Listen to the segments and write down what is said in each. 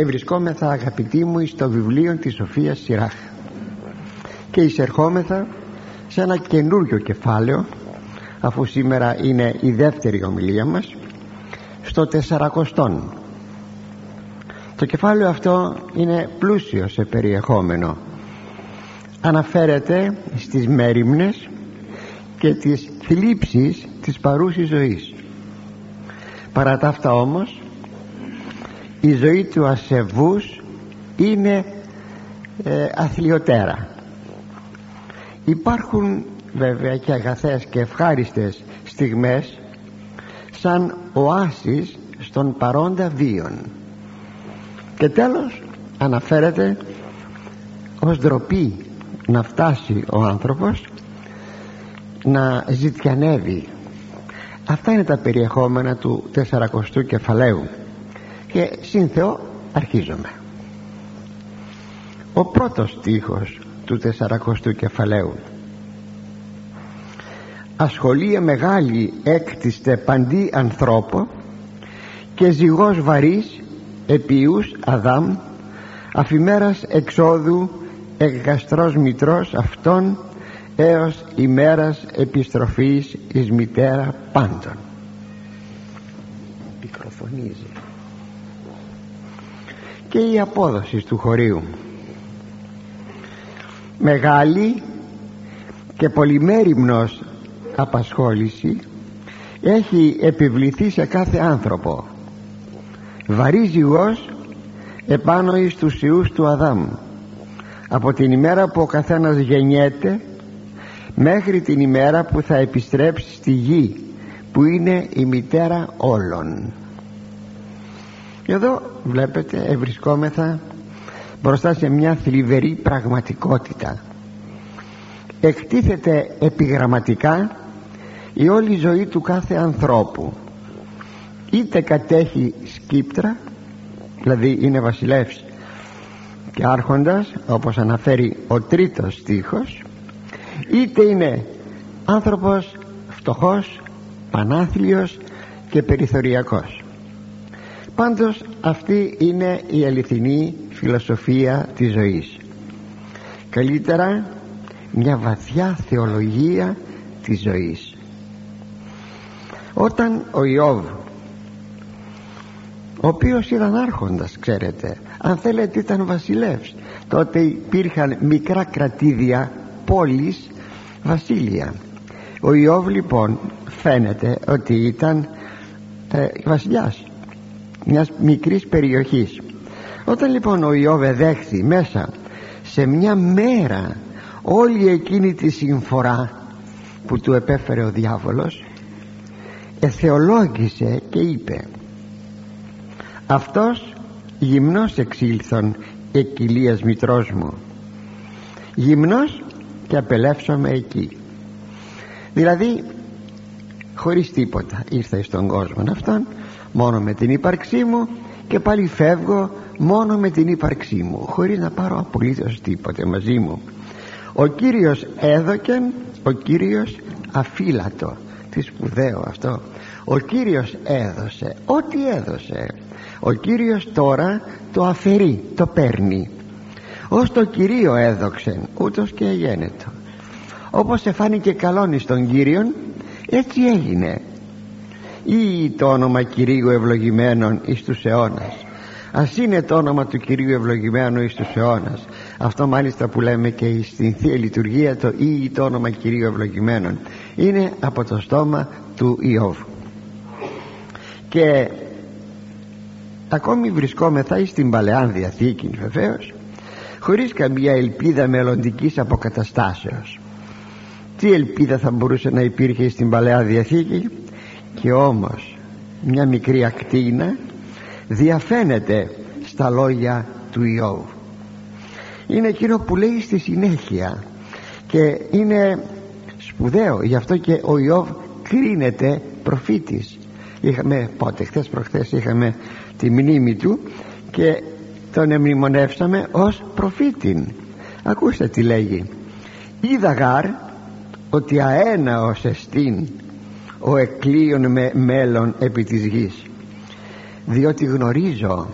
ευρισκόμεθα αγαπητοί μου στο βιβλίο της Σοφίας Σιράχ. Και εισερχόμεθα σε ένα καινούριο κεφάλαιο αφού σήμερα είναι η δεύτερη ομιλία μας στο τεσσαρακοστόν. Το κεφάλαιο αυτό είναι πλούσιο σε περιεχόμενο. Αναφέρεται στις μέρημνες και τις θλίψεις της παρούσης ζωής. Παρά τα αυτά όμως η ζωή του ασεβούς είναι ε, αθλιωτέρα. Υπάρχουν βέβαια και αγαθές και ευχάριστες στιγμές σαν οάσεις στον παρόντα βίον και τέλος αναφέρεται ως ντροπή να φτάσει ο άνθρωπος να ζητιανεύει. Αυτά είναι τα περιεχόμενα του 40ου κεφαλαίου και σύν Θεό αρχίζομαι. Ο πρώτος στίχος του 40ου κεφαλαίου. Ασχολία μεγάλη έκτιστε παντή ανθρώπο και ζυγός βαρύς επιούς Αδάμ αφημέρας εξόδου εκγαστρός μητρός αυτών έως ημέρας επιστροφής εις μητέρα πάντων μικροφωνίζει και η απόδοση του χωρίου. Μεγάλη και πολυμέριμνος απασχόληση έχει επιβληθεί σε κάθε άνθρωπο. Βαρύ ζυγός επάνω εις τους ιούς του Αδάμ. Από την ημέρα που ο καθένας γεννιέται μέχρι την ημέρα που θα επιστρέψει στη γη που είναι η μητέρα όλων εδώ βλέπετε ευρισκόμεθα μπροστά σε μια θλιβερή πραγματικότητα. Εκτίθεται επιγραμματικά η όλη ζωή του κάθε ανθρώπου. Είτε κατέχει σκύπτρα δηλαδή είναι βασιλεύς και άρχοντας όπως αναφέρει ο τρίτος στίχος είτε είναι άνθρωπος φτωχός πανάθλιος και περιθωριακός πάντως αυτή είναι η αληθινή φιλοσοφία της ζωής. Καλύτερα μια βαθιά θεολογία της ζωής. Όταν ο Ιώβ ο οποίος ήταν άρχοντας ξέρετε αν θέλετε ήταν βασιλεύς τότε υπήρχαν μικρά κρατήδια πόλεις βασίλεια. Ο Ιώβ λοιπόν φαίνεται ότι ήταν ε, βασιλιάς μιας μικρής περιοχής. Όταν λοιπόν ο Ιώβ εδέχθη μέσα σε μια μέρα όλη εκείνη τη συμφορά που του επέφερε ο διάβολος εθεολόγησε και είπε αυτός γυμνός εξήλθον εκκυλίας μητρός μου. Γυμνός και απελεύσομαι εκεί δηλαδή χωρίς τίποτα ήρθα στον κόσμο αυτόν μόνο με την ύπαρξή μου και πάλι φεύγω μόνο με την ύπαρξή μου χωρίς να πάρω απολύτως τίποτε μαζί μου. Ο Κύριος έδωκεν ο Κύριος αφύλατο. Τι σπουδαίο αυτό. Ο Κύριος έδωσε ό,τι έδωσε. Ο Κύριος τώρα το αφαιρεί το παίρνει. Ως το Κυρίο έδοξεν ούτως και εγένετο όπως εφάνηκε καλόν εις τον Κύριον έτσι έγινε ή το όνομα Κυρίου ευλογημένων εις τους αιώνας. Ας είναι το όνομα του Κυρίου ευλογημένου εις τους αιώνας. Αυτό μάλιστα που λέμε και στην Θεία Λειτουργία το ή το όνομα Κυρίου ευλογημένων είναι από το στόμα του Ιώβ και ακόμη βρισκόμεθα στην Παλαιά Διαθήκη βεβαίως, χωρίς καμία ελπίδα μελλοντικής αποκαταστάσεως. Τι ελπίδα θα μπορούσε να υπήρχε στην Παλαιά Διαθήκη; Και όμως μια μικρή ακτίνα διαφαίνεται στα λόγια του Ιώβ. Είναι εκείνο που λέει στη συνέχεια και είναι σπουδαίο. Γι' αυτό και ο Ιώβ κρίνεται προφήτης. Είχαμε πότε χθες προχθές είχαμε τη μνήμη του και τον εμνημονεύσαμε ως προφήτην. Ακούστε τι λέγει. Είδα γάρ ότι αέναος εστίν ο εκλείων με μέλλον επί της γης. Διότι γνωρίζω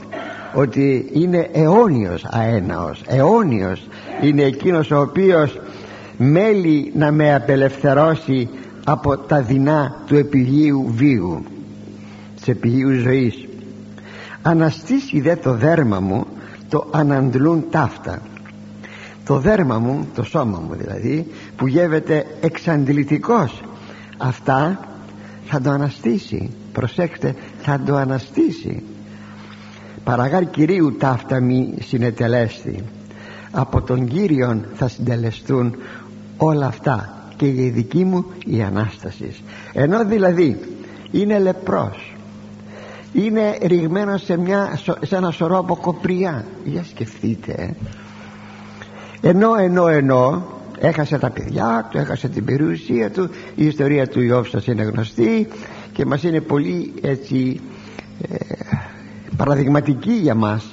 ότι είναι αιώνιος αέναος. Αιώνιος είναι εκείνος ο οποίος μέλει να με απελευθερώσει από τα δεινά του επιγείου βίου της επιγείου ζωής. Αναστήσει δε το δέρμα μου το αναντλούν ταύτα. Το δέρμα μου, το σώμα μου δηλαδή που γεύεται εξαντλητικός. Αυτά θα το αναστήσει. Προσέξτε θα το αναστήσει. Παραγάρ Κυρίου ταύτα μη συνετελέστη. Από τον Κύριον θα συντελεστούν όλα αυτά και η δική μου η Ανάστασης. Ενώ δηλαδή είναι λεπρός είναι ρηγμένος σε, μια, σε ένα σωρό από κοπριά για σκεφτείτε ε. ενώ ενώ ενώ έχασε τα παιδιά του έχασε την περιουσία του η ιστορία του Ιώβ σας είναι γνωστή και μας είναι πολύ έτσι ε, παραδειγματική για μας.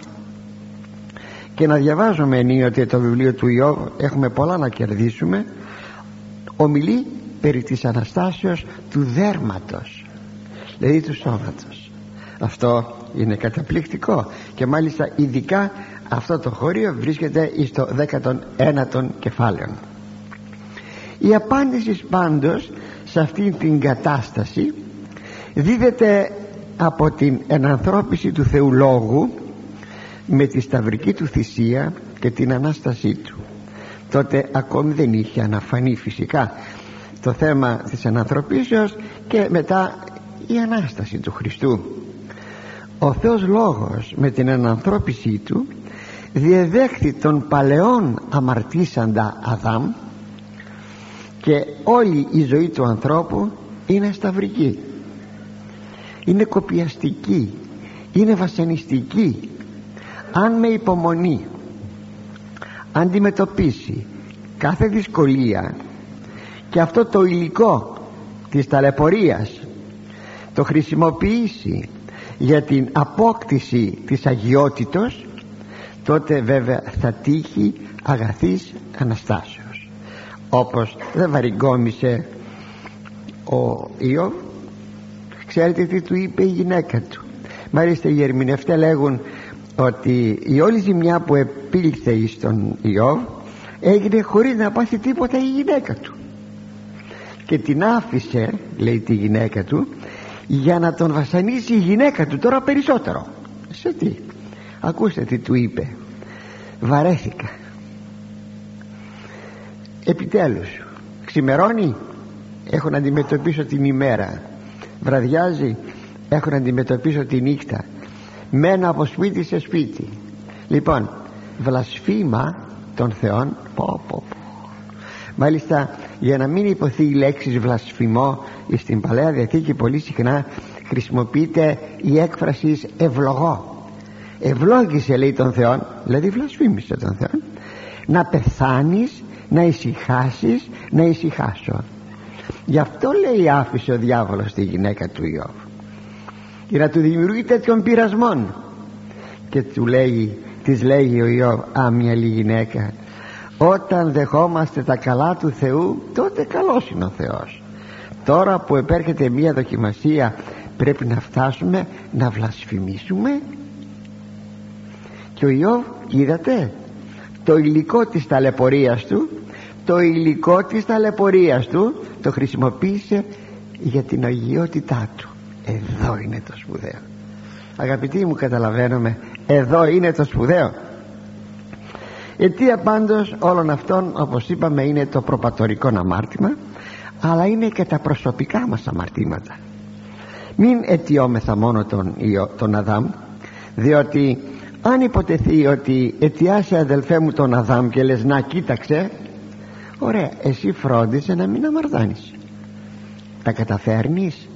Και να διαβάζουμε ενίοτε το βιβλίο του Ιώβ έχουμε πολλά να κερδίσουμε. Ομιλεί περί της Αναστάσεως του δέρματος δηλαδή του σώματος. Αυτό είναι καταπληκτικό και μάλιστα ειδικά αυτό το χώριο βρίσκεται στο 19ο κεφάλαιο η απάντηση πάντως σε αυτήν την κατάσταση δίδεται από την ενανθρώπιση του Θεού Λόγου με τη σταυρική του θυσία και την Ανάστασή του. Τότε ακόμη δεν είχε αναφανεί φυσικά το θέμα της ανθρωπίσεως και μετά η Ανάσταση του Χριστού. Ο Θεός Λόγος με την ανανθρώπισή του διεδέχθη τον παλαιόν αμαρτήσαντα Αδάμ και όλη η ζωή του ανθρώπου είναι σταυρική. Είναι κοπιαστική. Είναι βασανιστική. Αν με υπομονή αντιμετωπίσει κάθε δυσκολία και αυτό το υλικό της ταλαιπωρίας το χρησιμοποιήσει για την απόκτηση της αγιότητος τότε βέβαια θα τύχει αγαθής Αναστάσεως όπως δεν βαριγκόμισε ο Ιώβ ξέρετε τι του είπε η γυναίκα του. Μάλιστα οι ερμηνευτές λέγουν ότι η όλη ζημιά που επήλθε στον Ιώβ έγινε χωρίς να πάθει τίποτα η γυναίκα του. Και την άφησε λέει τη γυναίκα του για να τον βασανίσει η γυναίκα του τώρα περισσότερο. Σε τι; Ακούστε τι του είπε. Βαρέθηκα επιτέλους ξημερώνει έχω να αντιμετωπίσω την ημέρα. Βραδιάζει έχω να αντιμετωπίσω τη νύχτα. Μένω από σπίτι σε σπίτι. Λοιπόν βλασφήμα των Θεών πω, πω, πω. μάλιστα για να μην υποθεί η λέξη βλασφημό στην Παλαιά Διαθήκη πολύ συχνά χρησιμοποιείται η έκφραση ευλογώ. Ευλόγησε λέει τον Θεό δηλαδή βλασφήμισε τον Θεό να πεθάνεις να ησυχάσεις να ησυχάσω. Γι' αυτό λέει άφησε ο διάβολος τη γυναίκα του Ιώβ. Για να του δημιουργεί τέτοιον πειρασμών και του λέει της λέγει ο Ιώβ άμυαλη γυναίκα. Όταν δεχόμαστε τα καλά του Θεού τότε καλός είναι ο Θεός. Τώρα που επέρχεται μια δοκιμασία πρέπει να φτάσουμε να βλασφημίσουμε και ο Ιώβ είδατε το υλικό της ταλαιπωρίας του το υλικό της ταλαιπωρίας του το χρησιμοποίησε για την αγιότητά του. Εδώ είναι το σπουδαίο. Αγαπητοί μου καταλαβαίνουμε εδώ είναι το σπουδαίο. Αιτία πάντως όλων αυτών όπως είπαμε είναι το προπατορικό αμάρτημα αλλά είναι και τα προσωπικά μας αμαρτήματα. Μην αιτιόμεθα μόνο τον, τον Αδάμ διότι αν υποτεθεί ότι αιτιάσει αδελφέ μου τον Αδάμ και λες να κοίταξε ωραία εσύ φρόντισε να μην αμαρτάνεις τα καταφέρνεις;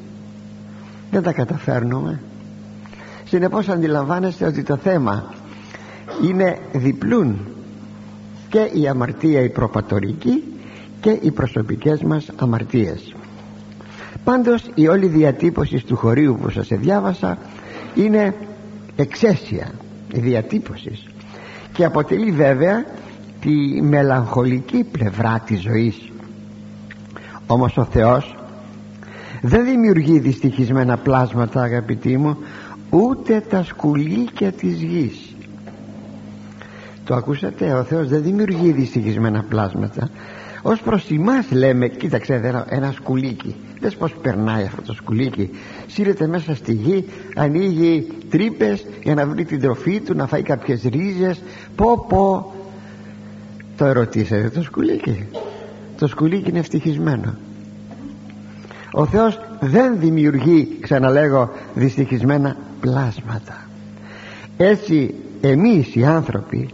Δεν τα καταφέρνουμε. Συνεπώς αντιλαμβάνεστε ότι το θέμα είναι διπλούν. Και η αμαρτία η προπατορική και οι προσωπικές μας αμαρτίες. Πάντως η όλη διατύπωση του χωρίου που σας διάβασα είναι εξαίσια διατύπωσης. Και αποτελεί βέβαια τη μελαγχολική πλευρά της ζωής. Όμως ο Θεός δεν δημιουργεί δυστυχισμένα πλάσματα αγαπητοί μου ούτε τα σκουλίκια της γης. Το ακούσατε ο Θεός δεν δημιουργεί δυστυχισμένα πλάσματα. Ως προς εμάς λέμε κοίταξε ένα, ένα σκουλίκι. Δες πως περνάει αυτό το σκουλίκι. Σύρεται μέσα στη γη ανοίγει τρύπες για να βρει την τροφή του να φάει κάποιες ρίζες. Πω πω το ερωτήσατε το σκουλίκι. Το σκουλίκι είναι ευτυχισμένο. Ο Θεός δεν δημιουργεί ξαναλέγω δυστυχισμένα πλάσματα. Έτσι εμείς οι άνθρωποι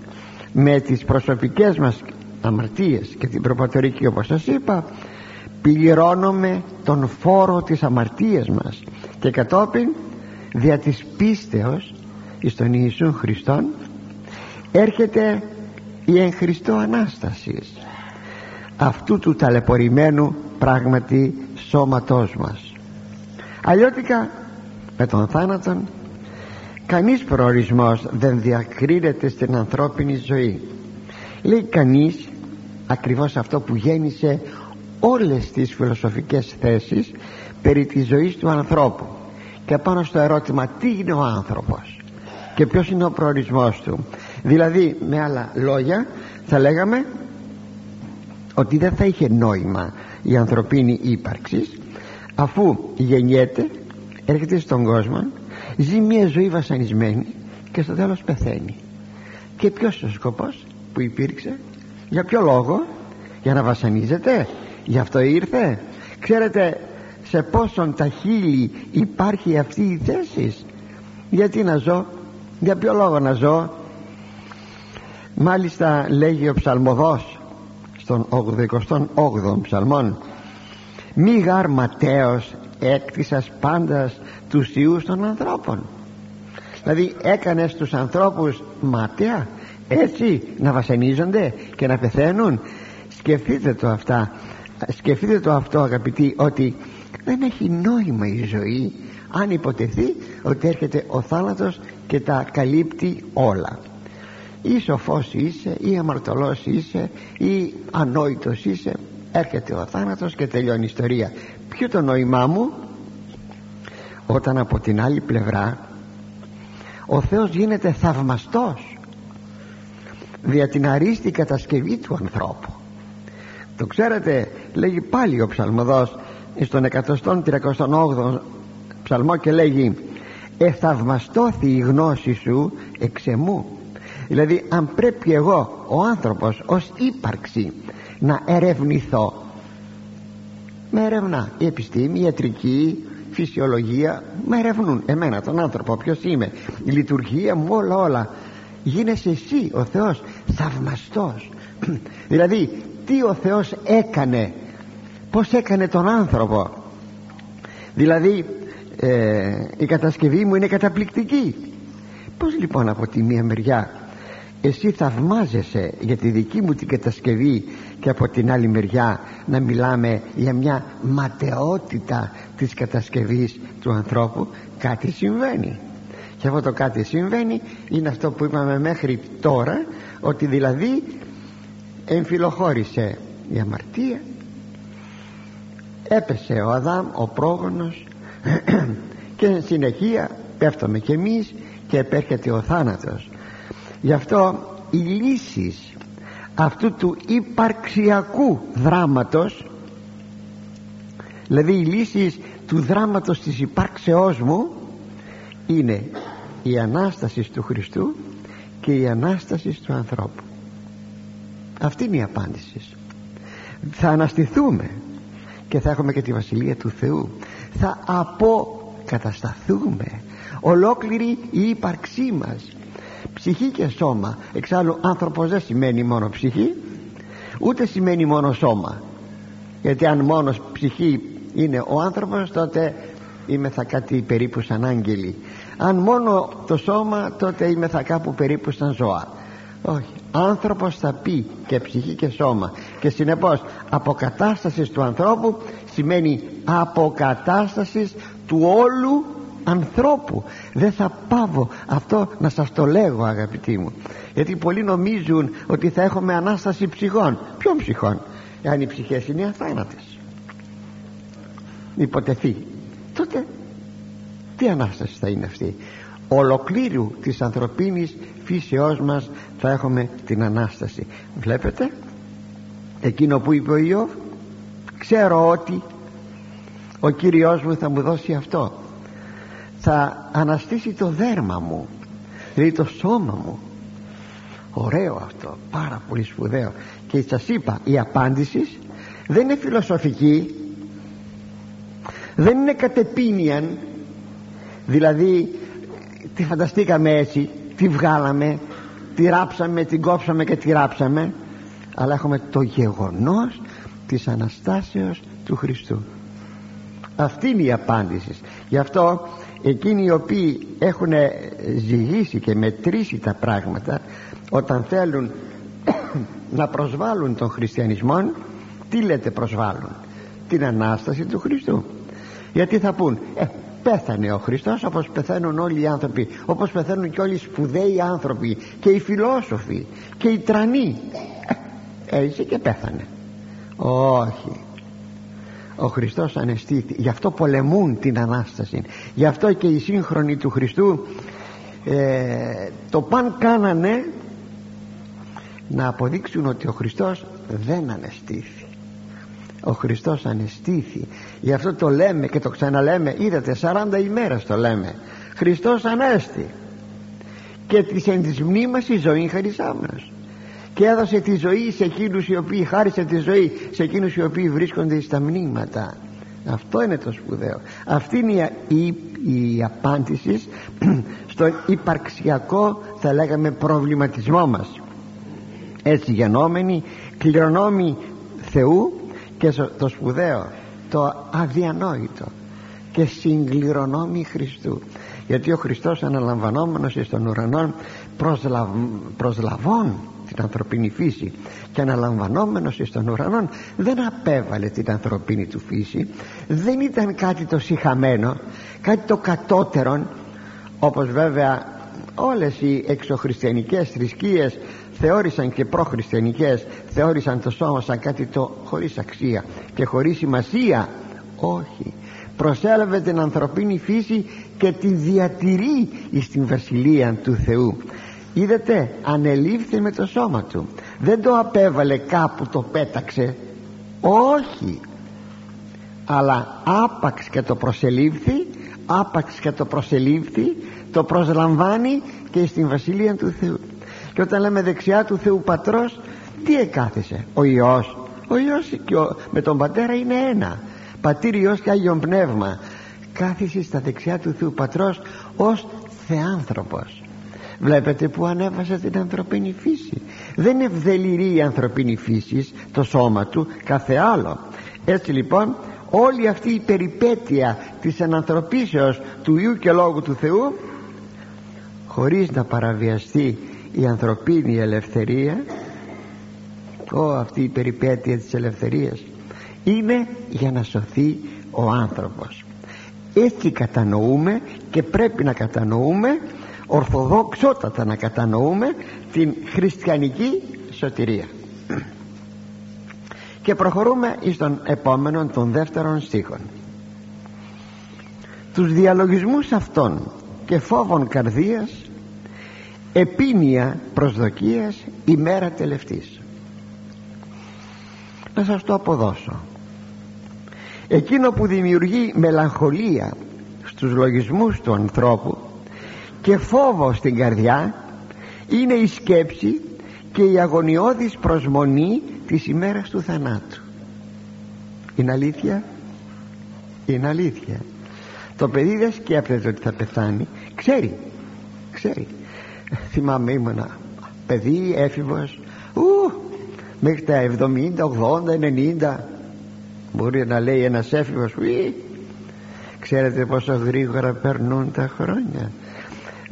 με τις προσωπικές μας αμαρτίες και την προπατορική όπως σας είπα πληρώνουμε τον φόρο της αμαρτίας μας και κατόπιν δια της πίστεως εις τον Ιησούν Χριστόν έρχεται η εν Χριστώ Ανάστασης. Αυτού του ταλαιπωρημένου πράγματι σώματός μας. Αλλιώτικα με τον θάνατον κανείς προορισμός δεν διακρίνεται στην ανθρώπινη ζωή. Λέει κανείς ακριβώς αυτό που γέννησε όλες τις φιλοσοφικές θέσεις περί της ζωής του ανθρώπου. Και πάνω στο ερώτημα τι είναι ο άνθρωπος και ποιος είναι ο προορισμός του δηλαδή με άλλα λόγια θα λέγαμε ότι δεν θα είχε νόημα η ανθρωπίνη ύπαρξη αφού γεννιέται έρχεται στον κόσμο ζει μια ζωή βασανισμένη και στο τέλος πεθαίνει. Και ποιος είναι ο σκοπός που υπήρξε για ποιο λόγο για να βασανίζεται γι' αυτό ήρθε. Ξέρετε σε πόσον τα χείλη υπάρχει αυτή η θέση. Γιατί να ζω για ποιο λόγο να ζω μάλιστα λέγει ο ψαλμοδός στον 88ο ψαλμόν μη γάρ ματέως έκτισας πάντας τους ιούς των ανθρώπων δηλαδή έκανες τους ανθρώπους ματέα έτσι να βασανίζονται και να πεθαίνουν. Σκεφτείτε το αυτά σκεφτείτε το αυτό αγαπητοί ότι δεν έχει νόημα η ζωή αν υποτεθεί ότι έρχεται ο θάνατος και τα καλύπτει όλα ή σοφός είσαι ή αμαρτωλός είσαι ή ανόητος είσαι. Έρχεται ο θάνατος και τελειώνει η ιστορία. Ποιο το νόημά μου; Όταν από την άλλη πλευρά ο Θεός γίνεται θαυμαστός δια την αρίστη κατασκευή του ανθρώπου. Το ξέρετε λέγει πάλι ο ψαλμοδός στον 138 ψαλμό και λέγει εθαυμαστώθη η γνώση σου εξ εμού δηλαδή αν πρέπει εγώ ο άνθρωπος ως ύπαρξη να ερευνηθώ με ερευνά η επιστήμη, η ιατρική φυσιολογία με ερευνούν εμένα τον άνθρωπο ποιος είμαι. Η λειτουργία μου όλα όλα. Γίνεσαι εσύ ο Θεός θαυμαστός. Δηλαδή τι ο Θεός έκανε πως έκανε τον άνθρωπο. Δηλαδή ε, η κατασκευή μου είναι καταπληκτική. Πως λοιπόν από τη μία μεριά εσύ θαυμάζεσαι για τη δική μου την κατασκευή και από την άλλη μεριά να μιλάμε για μια ματαιότητα της κατασκευής του ανθρώπου. Κάτι συμβαίνει. Και αυτό το κάτι συμβαίνει είναι αυτό που είπαμε μέχρι τώρα ότι δηλαδή εμφυλοχώρησε η αμαρτία. Έπεσε ο Αδάμ ο πρόγονος και συνεχεία πέφτουμε κι εμείς και επέρχεται ο θάνατος γι' αυτό οι λύσεις αυτού του υπαρξιακού δράματος δηλαδή οι λύσεις του δράματος της υπάρξεώς μου είναι η Ανάσταση του Χριστού και η Ανάσταση του ανθρώπου. Αυτή είναι η απάντηση. Θα αναστηθούμε και θα έχουμε και τη Βασιλεία του Θεού. Θα αποκατασταθούμε ολόκληρη η ύπαρξή μας ψυχή και σώμα. Εξάλλου άνθρωπος δεν σημαίνει μόνο ψυχή ούτε σημαίνει μόνο σώμα. Γιατί αν μόνος ψυχή είναι ο άνθρωπος τότε είμαι θα κάτι περίπου σαν άγγελοι. Αν μόνο το σώμα τότε είμαι θα κάπου περίπου σαν ζώα. Όχι. Άνθρωπος θα πει και ψυχή και σώμα. Και συνεπώς αποκατάστασης του ανθρώπου σημαίνει αποκατάστασης του όλου ανθρώπου. Δεν θα πάβω αυτό να σας το λέγω αγαπητοί μου. Γιατί πολλοί νομίζουν ότι θα έχουμε Ανάσταση ψυχών. Ποιον ψυχών; Εάν οι ψυχές είναι αθάνατες. Υποτεθεί. Τότε τι Ανάσταση θα είναι αυτή; Ολοκλήρου της ανθρωπίνης φύσεώς μας θα έχουμε την Ανάσταση. Βλέπετε; Εκείνο που είπε ο Ιώβ ξέρω ότι ο Κύριος μου θα μου δώσει αυτό θα αναστήσει το δέρμα μου δηλαδή το σώμα μου. Ωραίο αυτό πάρα πολύ σπουδαίο. Και σας είπα η απάντηση δεν είναι φιλοσοφική δεν είναι κατεπίνιαν. Δηλαδή τη φανταστήκαμε έτσι τη βγάλαμε τη ράψαμε, την κόψαμε και τη ράψαμε. Αλλά έχουμε το γεγονός της Αναστάσεως του Χριστού. Αυτή είναι η απάντηση. Γι' αυτό εκείνοι οι οποίοι έχουν ζυγίσει και μετρήσει τα πράγματα όταν θέλουν να προσβάλλουν τον χριστιανισμό τι λέτε προσβάλλουν; Την Ανάσταση του Χριστού. Γιατί θα πούν ε, πέθανε ο Χριστός όπως πεθαίνουν όλοι οι άνθρωποι όπως πεθαίνουν και όλοι οι σπουδαίοι άνθρωποι και οι φιλόσοφοι και οι τρανοί ε, έτσι και πέθανε. Όχι. Ο Χριστός ανεστήθη γι' αυτό πολεμούν την Ανάσταση γι' αυτό και οι σύγχρονοι του Χριστού ε, το παν κάνανε να αποδείξουν ότι ο Χριστός δεν ανεστήθη. Ο Χριστός ανεστήθη. Γι' αυτό το λέμε και το ξαναλέμε. Είδατε 40 ημέρες το λέμε. Χριστός ανέστη. Και της εν της μνήμας η ζωή χαρισάμενος. Και έδωσε τη ζωή σε εκείνους οι οποίοι χάρισε τη ζωή σε εκείνους οι οποίοι βρίσκονται στα μνήματα αυτό είναι το σπουδαίο. Αυτή είναι η, η, η απάντηση στον υπαρξιακό θα λέγαμε προβληματισμό μας. Έτσι γενόμενοι κληρονόμοι Θεού και το σπουδαίο το αδιανόητο και συγκληρονόμοι Χριστού. Γιατί ο Χριστός αναλαμβανόμενος εις των ουρανών προσλαβ, προσλαβών την ανθρωπίνη φύση και αναλαμβανόμενος εις των ουρανών δεν απέβαλε την ανθρωπίνη του φύση δεν ήταν κάτι το συχαμένο κάτι το κατώτερον όπως βέβαια όλες οι εξωχριστιανικές θρησκείες θεώρησαν και προχριστιανικές θεώρησαν το σώμα σαν κάτι το χωρίς αξία και χωρίς σημασία. Όχι. Προσέλαβε την ανθρωπίνη φύση και τη διατηρεί στην βασιλεία του Θεού είδατε ανελήφθη με το σώμα του. Δεν το απέβαλε κάπου το πέταξε. Όχι. Αλλά άπαξ και το προσελήφθη άπαξ και το προσελήφθη το προσλαμβάνει και στην βασιλεία του Θεού. Και όταν λέμε δεξιά του Θεού Πατρός τι εκάθισε; Ο Υιός. Ο Υιός και ο, με τον Πατέρα είναι ένα. Πατήρ Υιός και Άγιον Πνεύμα. Κάθισε στα δεξιά του Θεού Πατρός ως Θεάνθρωπος βλέπετε που ανέβασε την ανθρωπίνη φύση. Δεν είναι ευδεληρή η ανθρωπίνη φύση το σώμα του κάθε άλλο. Έτσι λοιπόν όλη αυτή η περιπέτεια της ανθρωπίσεως του Ιού και Λόγου του Θεού χωρίς να παραβιαστεί η ανθρωπίνη ελευθερία Ω, αυτή η περιπέτεια της ελευθερίας είναι για να σωθεί ο άνθρωπος. Έτσι κατανοούμε και πρέπει να κατανοούμε ορθοδόξότατα να κατανοούμε την χριστιανική σωτηρία. Και προχωρούμε εις τον επόμενο των δεύτερων στίχων τους διαλογισμούς αυτών και φόβων καρδίας επίνεια προσδοκίας ημέρα τελευτής. Να σας το αποδώσω. Εκείνο που δημιουργεί μελαγχολία στους λογισμούς του ανθρώπου και φόβο στην καρδιά είναι η σκέψη και η αγωνιώδης προσμονή της ημέρας του θανάτου. Είναι αλήθεια; Είναι αλήθεια. Το παιδί δεν σκέφτεται ότι θα πεθάνει. Ξέρει ξέρει. Θυμάμαι ήμουνα παιδί έφηβος. Ου, μέχρι τα 70, 80, 90 μπορεί να λέει ένας έφηβος ου, ξέρετε πόσο γρήγορα περνούν τα χρόνια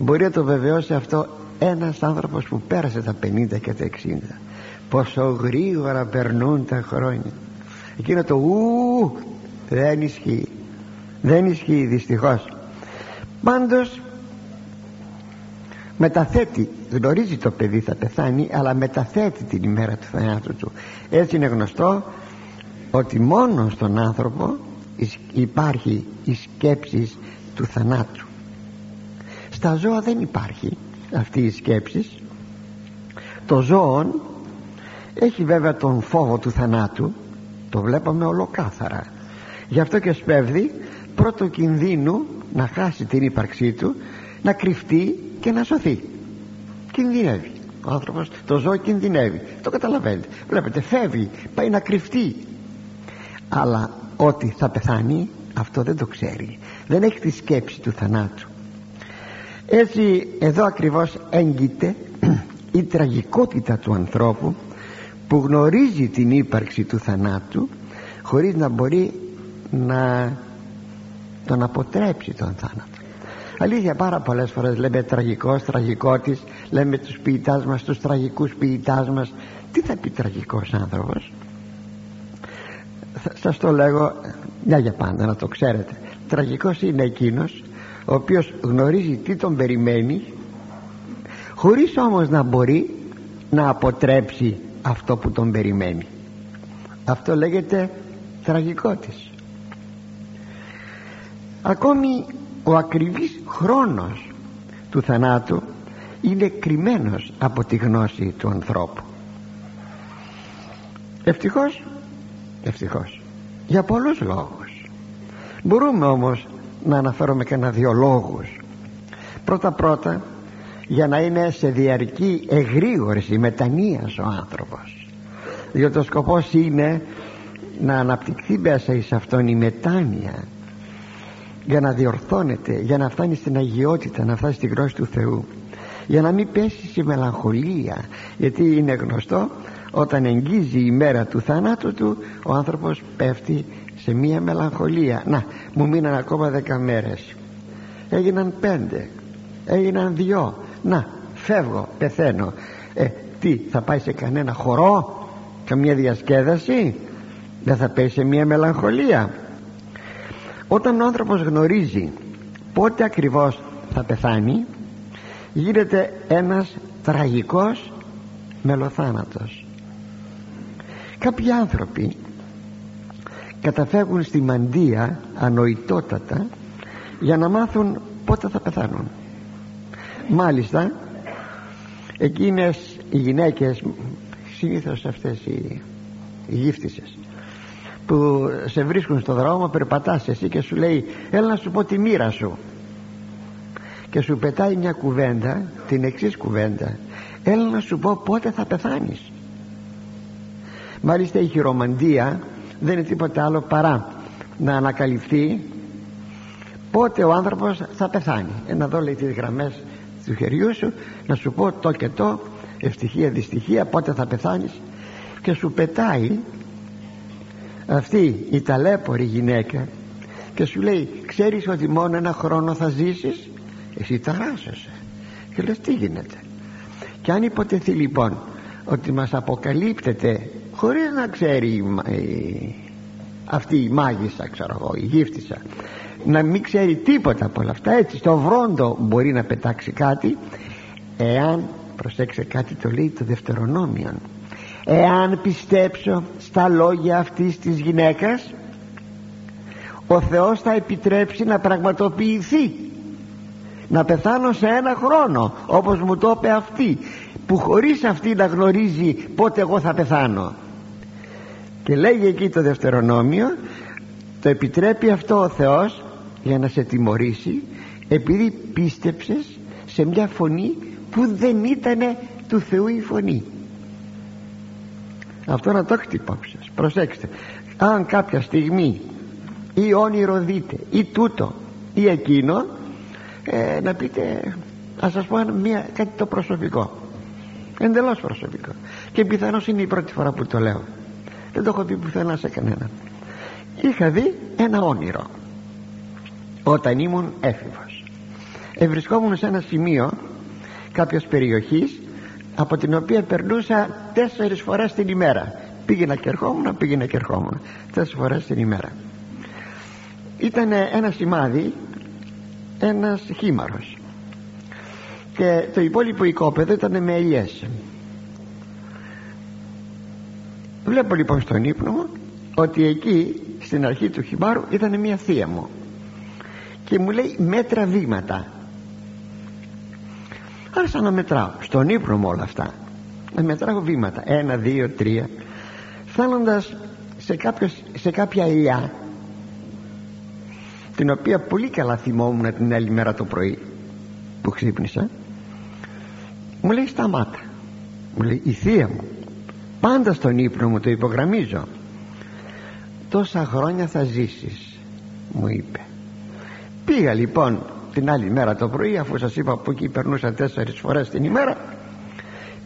μπορεί να το βεβαιώσει αυτό ένας άνθρωπος που πέρασε τα 50 και τα 60 πόσο γρήγορα περνούν τα χρόνια. Εκείνο το ου δεν ισχύει. Δεν ισχύει δυστυχώς. Πάντως μεταθέτει γνωρίζει το παιδί θα πεθάνει αλλά μεταθέτει την ημέρα του θανάτου του. Έτσι είναι γνωστό ότι μόνο στον άνθρωπο υπάρχει η σκέψη του θανάτου στα ζώα δεν υπάρχει αυτή η σκέψη. Το ζώο έχει βέβαια τον φόβο του θανάτου. Το βλέπαμε ολοκάθαρα. Γι' αυτό και σπέβδει πρώτο κινδύνου να χάσει την ύπαρξή του να κρυφτεί και να σωθεί. Κινδυνεύει. Ο άνθρωπος το ζώο κινδυνεύει. Το καταλαβαίνετε. Βλέπετε φεύγει πάει να κρυφτεί. Αλλά ότι θα πεθάνει αυτό δεν το ξέρει. Δεν έχει τη σκέψη του θανάτου έτσι εδώ ακριβώς έγκυται η τραγικότητα του ανθρώπου που γνωρίζει την ύπαρξη του θανάτου χωρίς να μπορεί να τον αποτρέψει τον θάνατο. Αλήθεια πάρα πολλές φορές λέμε τραγικός, τραγικότης λέμε τους ποιητάς μας, τους τραγικούς ποιητάς μας. Τι θα πει τραγικός άνθρωπος; Σας το λέγω μια για πάντα να το ξέρετε. Τραγικός είναι εκείνος ο οποίος γνωρίζει τι τον περιμένει χωρίς όμως να μπορεί να αποτρέψει αυτό που τον περιμένει. Αυτό λέγεται τραγικότης ακόμη ο ακριβής χρόνος του θανάτου είναι κρυμμένος από τη γνώση του ανθρώπου. Ευτυχώς ευτυχώς για πολλούς λόγους. Μπορούμε όμως να αναφέρομαι και ένα δύο λόγους πρώτα πρώτα για να είναι σε διαρκή εγρήγορση μετανοίας ο άνθρωπος. Διότι ο σκοπός είναι να αναπτυχθεί μέσα εις αυτόν η μετάνοια για να διορθώνεται για να φτάνει στην αγιότητα να φτάσει στη γνώση του Θεού. Για να μην πέσει σε μελαγχολία γιατί είναι γνωστό όταν εγγύζει η μέρα του θάνατου του ο άνθρωπος πέφτει σε μία μελαγχολία. Να μου μείναν ακόμα δέκα μέρες. Έγιναν πέντε. Έγιναν δυο. Να φεύγω πεθαίνω. Ε, τι θα πάει σε κανένα χορό; Καμία διασκέδαση; Δεν θα πέσει σε μία μελαγχολία. Όταν ο άνθρωπος γνωρίζει πότε ακριβώς θα πεθάνει γίνεται ένας τραγικός μελοθάνατος. Κάποιοι άνθρωποι καταφεύγουν στη μαντεία ανοητότατα για να μάθουν πότε θα πεθάνουν. Μάλιστα εκείνες οι γυναίκες συνήθως αυτές οι, οι γύφτισες που σε βρίσκουν στο δρόμο περπατάς εσύ και σου λέει έλα να σου πω τη μοίρα σου και σου πετάει μια κουβέντα την εξής κουβέντα έλα να σου πω πότε θα πεθάνεις μάλιστα η χειρομαντία δεν είναι τίποτα άλλο παρά να ανακαλυφθεί πότε ο άνθρωπος θα πεθάνει. Ένα εδώ λέει τις γραμμές του χεριού σου να σου πω το και το ευτυχία δυστυχία πότε θα πεθάνεις. Και σου πετάει αυτή η ταλέπορη γυναίκα και σου λέει ξέρεις ότι μόνο ένα χρόνο θα ζήσεις; Εσύ ταράσσεσαι και λες τι γίνεται και αν υποτεθεί λοιπόν ότι μας αποκαλύπτεται χωρίς να ξέρει αυτή η μάγισσα ξέρω εγώ η γύφτισσα να μην ξέρει τίποτα από όλα αυτά. Έτσι στο βρόντο μπορεί να πετάξει κάτι εάν προσέξτε κάτι το λέει το δευτερονόμιο εάν πιστέψω στα λόγια αυτής της γυναίκας ο Θεός θα επιτρέψει να πραγματοποιηθεί. Να πεθάνω σε ένα χρόνο όπως μου το είπε αυτή που χωρίς αυτή να γνωρίζει πότε εγώ θα πεθάνω και λέγει εκεί το δευτερονόμιο το επιτρέπει αυτό ο Θεός για να σε τιμωρήσει επειδή πίστεψες σε μια φωνή που δεν ήταν του Θεού η φωνή αυτό να το έχετε υπόψη σας. Προσέξτε αν κάποια στιγμή ή όνειρο δείτε ή τούτο ή εκείνο ε, να πείτε ας σας πω μια, κάτι το προσωπικό. Εντελώς προσωπικό. Και πιθανώς είναι η πρώτη φορά που το λέω δεν το έχω πει πουθενά σε κανέναν είχα δει ένα όνειρο. Όταν ήμουν έφηβος. Ευρισκόμουν σε ένα σημείο κάποιας περιοχής από την οποία περνούσα τέσσερις φορές την ημέρα. Πήγαινα και ερχόμουν, πήγαινα και ερχόμουν τέσσερις φορές την ημέρα. Ήταν ένα σημάδι ένας χήμαρος και το υπόλοιπο οικόπεδο ήταν με ελιές βλέπω λοιπόν στον ύπνο μου ότι εκεί στην αρχή του χυμάρου ήταν μια θεία μου. Και μου λέει μέτρα βήματα άρχισα να μετράω. Στον ύπνο μου όλα αυτά. Να μετράω βήματα. Ένα, δύο, τρία. Φτάνοντας σε, σε κάποια ηλιά την οποία πολύ καλά θυμόμουν την άλλη μέρα το πρωί που ξύπνησα μου λέει σταμάτα μου λέει η θεία μου πάντα στον ύπνο μου το υπογραμμίζω. Τόσα χρόνια θα ζήσεις μου είπε. Πήγα λοιπόν την άλλη μέρα το πρωί αφού σας είπα που εκεί περνούσα τέσσερις φορές την ημέρα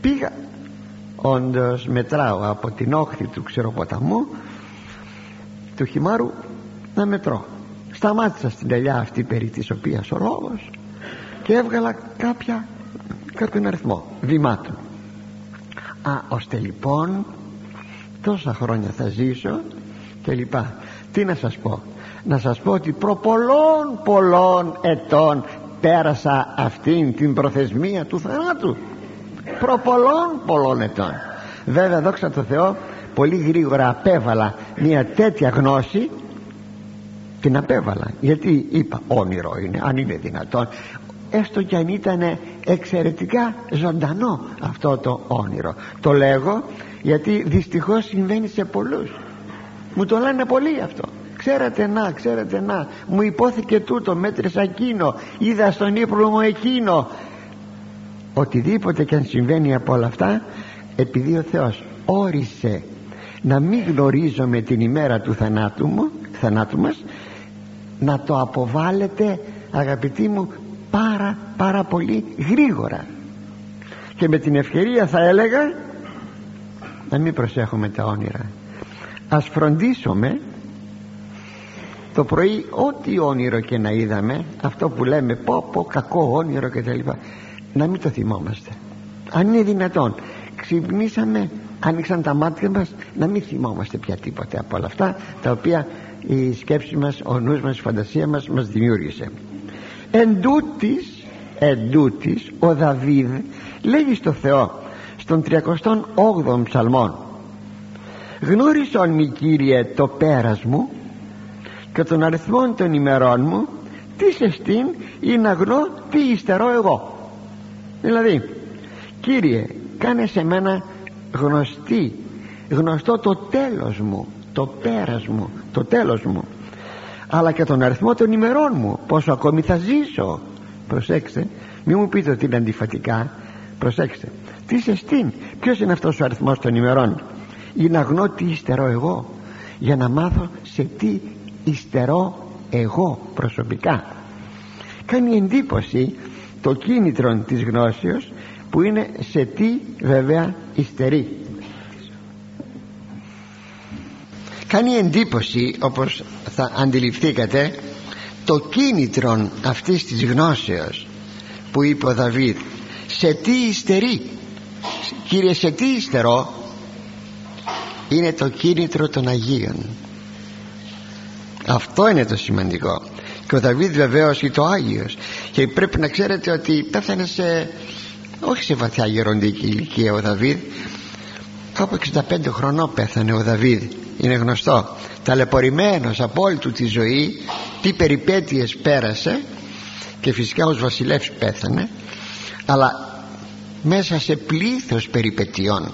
πήγα. Όντως μετράω από την όχθη του ξεροποταμού του χυμάρου να μετρώ. Σταμάτησα στην τελειά αυτή περί της οποίας ο λόγος και έβγαλα κάποια κάποιον αριθμό βημάτων α ώστε λοιπόν τόσα χρόνια θα ζήσω και λοιπά. Τι να σας πω; Να σας πω ότι προ πολλών πολλών ετών πέρασα αυτήν την προθεσμία του θανάτου. Προ πολλών πολλών ετών. Βέβαια δόξα τω Θεώ πολύ γρήγορα απέβαλα μια τέτοια γνώση. Την απέβαλα γιατί είπα όνειρο είναι αν είναι δυνατόν έστω κι αν ήταν εξαιρετικά ζωντανό αυτό το όνειρο. Το λέγω γιατί δυστυχώς συμβαίνει σε πολλούς. Μου το λένε πολύ αυτό. Ξέρετε να, ξέρετε να μου υπόθηκε τούτο, μέτρησα εκείνο είδα στον ύπνο μου εκείνο οτιδήποτε και αν συμβαίνει από όλα αυτά επειδή ο Θεός όρισε να μην γνωρίζουμε την ημέρα του θανάτου, μου, θανάτου μας να το αποβάλλετε αγαπητοί μου πάρα πάρα πολύ γρήγορα. Και με την ευκαιρία θα έλεγα να μην προσέχουμε τα όνειρα. Ας φροντίσουμε το πρωί ό,τι όνειρο και να είδαμε αυτό που λέμε πω πω κακό όνειρο και τα λοιπά να μην το θυμόμαστε. Αν είναι δυνατόν. Ξυπνήσαμε άνοιξαν τα μάτια μας να μην θυμόμαστε πια τίποτε από όλα αυτά τα οποία η σκέψη μας, ο νους μας, η φαντασία μας μας δημιούργησε εν τούτης, εν τούτης, ο Δαβίδ λέγει στο Θεό στον 38ο ψαλμόν γνώρισον μη Κύριε το πέρας μου και τον αριθμό των ημερών μου τις σε στήν ή να γνώ τι υστερώ εγώ δηλαδή Κύριε κάνε σε μένα γνωστή γνωστό το τέλος μου το πέρας μου το τέλος μου αλλά και τον αριθμό των ημερών μου πόσο ακόμη θα ζήσω. Προσέξτε μη μου πείτε ότι είναι αντιφατικά. Προσέξτε τι σε στήν ποιος είναι αυτός ο αριθμός των ημερών. Ή να γνώ τι υστερώ εγώ για να μάθω σε τι υστερώ εγώ προσωπικά. Κάνει εντύπωση το κίνητρο της γνώσεως που είναι σε τι βέβαια υστερεί κάνει εντύπωση όπως θα αντιληφθήκατε το κίνητρο αυτής της γνώσεως που είπε ο Δαβίδ. Σε τι υστερεί κύριε σε τι υστερώ είναι το κίνητρο των Αγίων. Αυτό είναι το σημαντικό. Και ο Δαβίδ βεβαίως είναι το Άγιος. Και πρέπει να ξέρετε ότι πέθανε σε όχι σε βαθιά γεροντική ηλικία ο Δαβίδ κάπου 65 χρονών πέθανε ο Δαβίδ. Είναι γνωστό. Ταλαιπωρημένος από όλη του τη ζωή τι περιπέτειες πέρασε και φυσικά ως βασιλεύς πέθανε αλλά μέσα σε πλήθος περιπετειών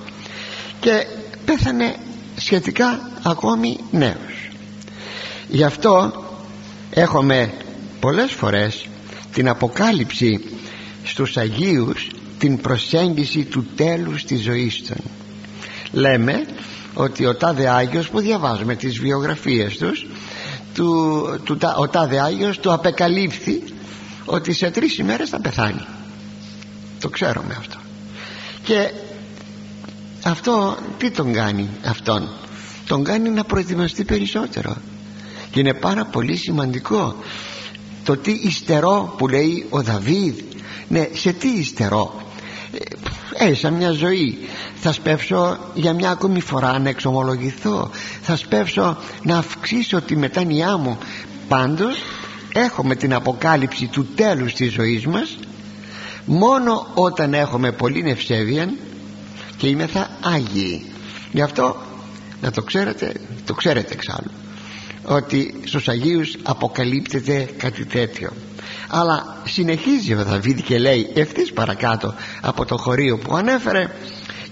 και πέθανε σχετικά ακόμη νέος. Γι' αυτό έχουμε πολλές φορές την αποκάλυψη στους Αγίους την προσέγγιση του τέλους της ζωής των λέμε ότι ο τάδε Άγιος που διαβάζουμε τις βιογραφίες τους του, του, ο τάδε Άγιος του απεκαλύφθη ότι σε τρεις ημέρες θα πεθάνει. Το ξέρουμε αυτό. Και αυτό τι τον κάνει αυτόν; Τον κάνει να προετοιμαστεί περισσότερο. Και είναι πάρα πολύ σημαντικό το τι υστερό που λέει ο Δαβίδ. Ναι σε τι υστερό; Έζησα ε, μια ζωή. Θα σπεύσω για μια ακόμη φορά να εξομολογηθώ. Θα σπεύσω να αυξήσω τη μετάνοιά μου. Πάντως έχουμε την αποκάλυψη του τέλους της ζωής μας. Μόνο όταν έχουμε πολύ ευσέβεια και είμαι θα Άγιοι. Γι' αυτό να το ξέρετε το ξέρετε εξάλλου ότι στους Αγίους αποκαλύπτεται κάτι τέτοιο αλλά συνεχίζει ο Δαβίδ και λέει ευθύς παρακάτω από το χωρίο που ανέφερε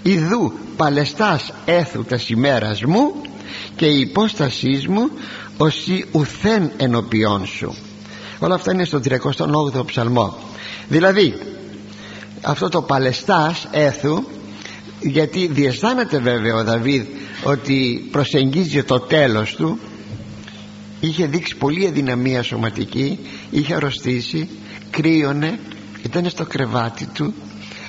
Ιδού παλαιστάς έθου τας ημέρας μου και η υπόστασής μου όσοι ουθέν ενωπιών σου όλα αυτά είναι στο 38ο ψαλμό. Δηλαδή αυτό το παλαιστάς έθου γιατί διαισθάνεται βέβαια ο Δαβίδ ότι προσεγγίζει το τέλος του είχε δείξει πολύ αδυναμία σωματική είχε αρρωστήσει κρύωνε ήταν στο κρεβάτι του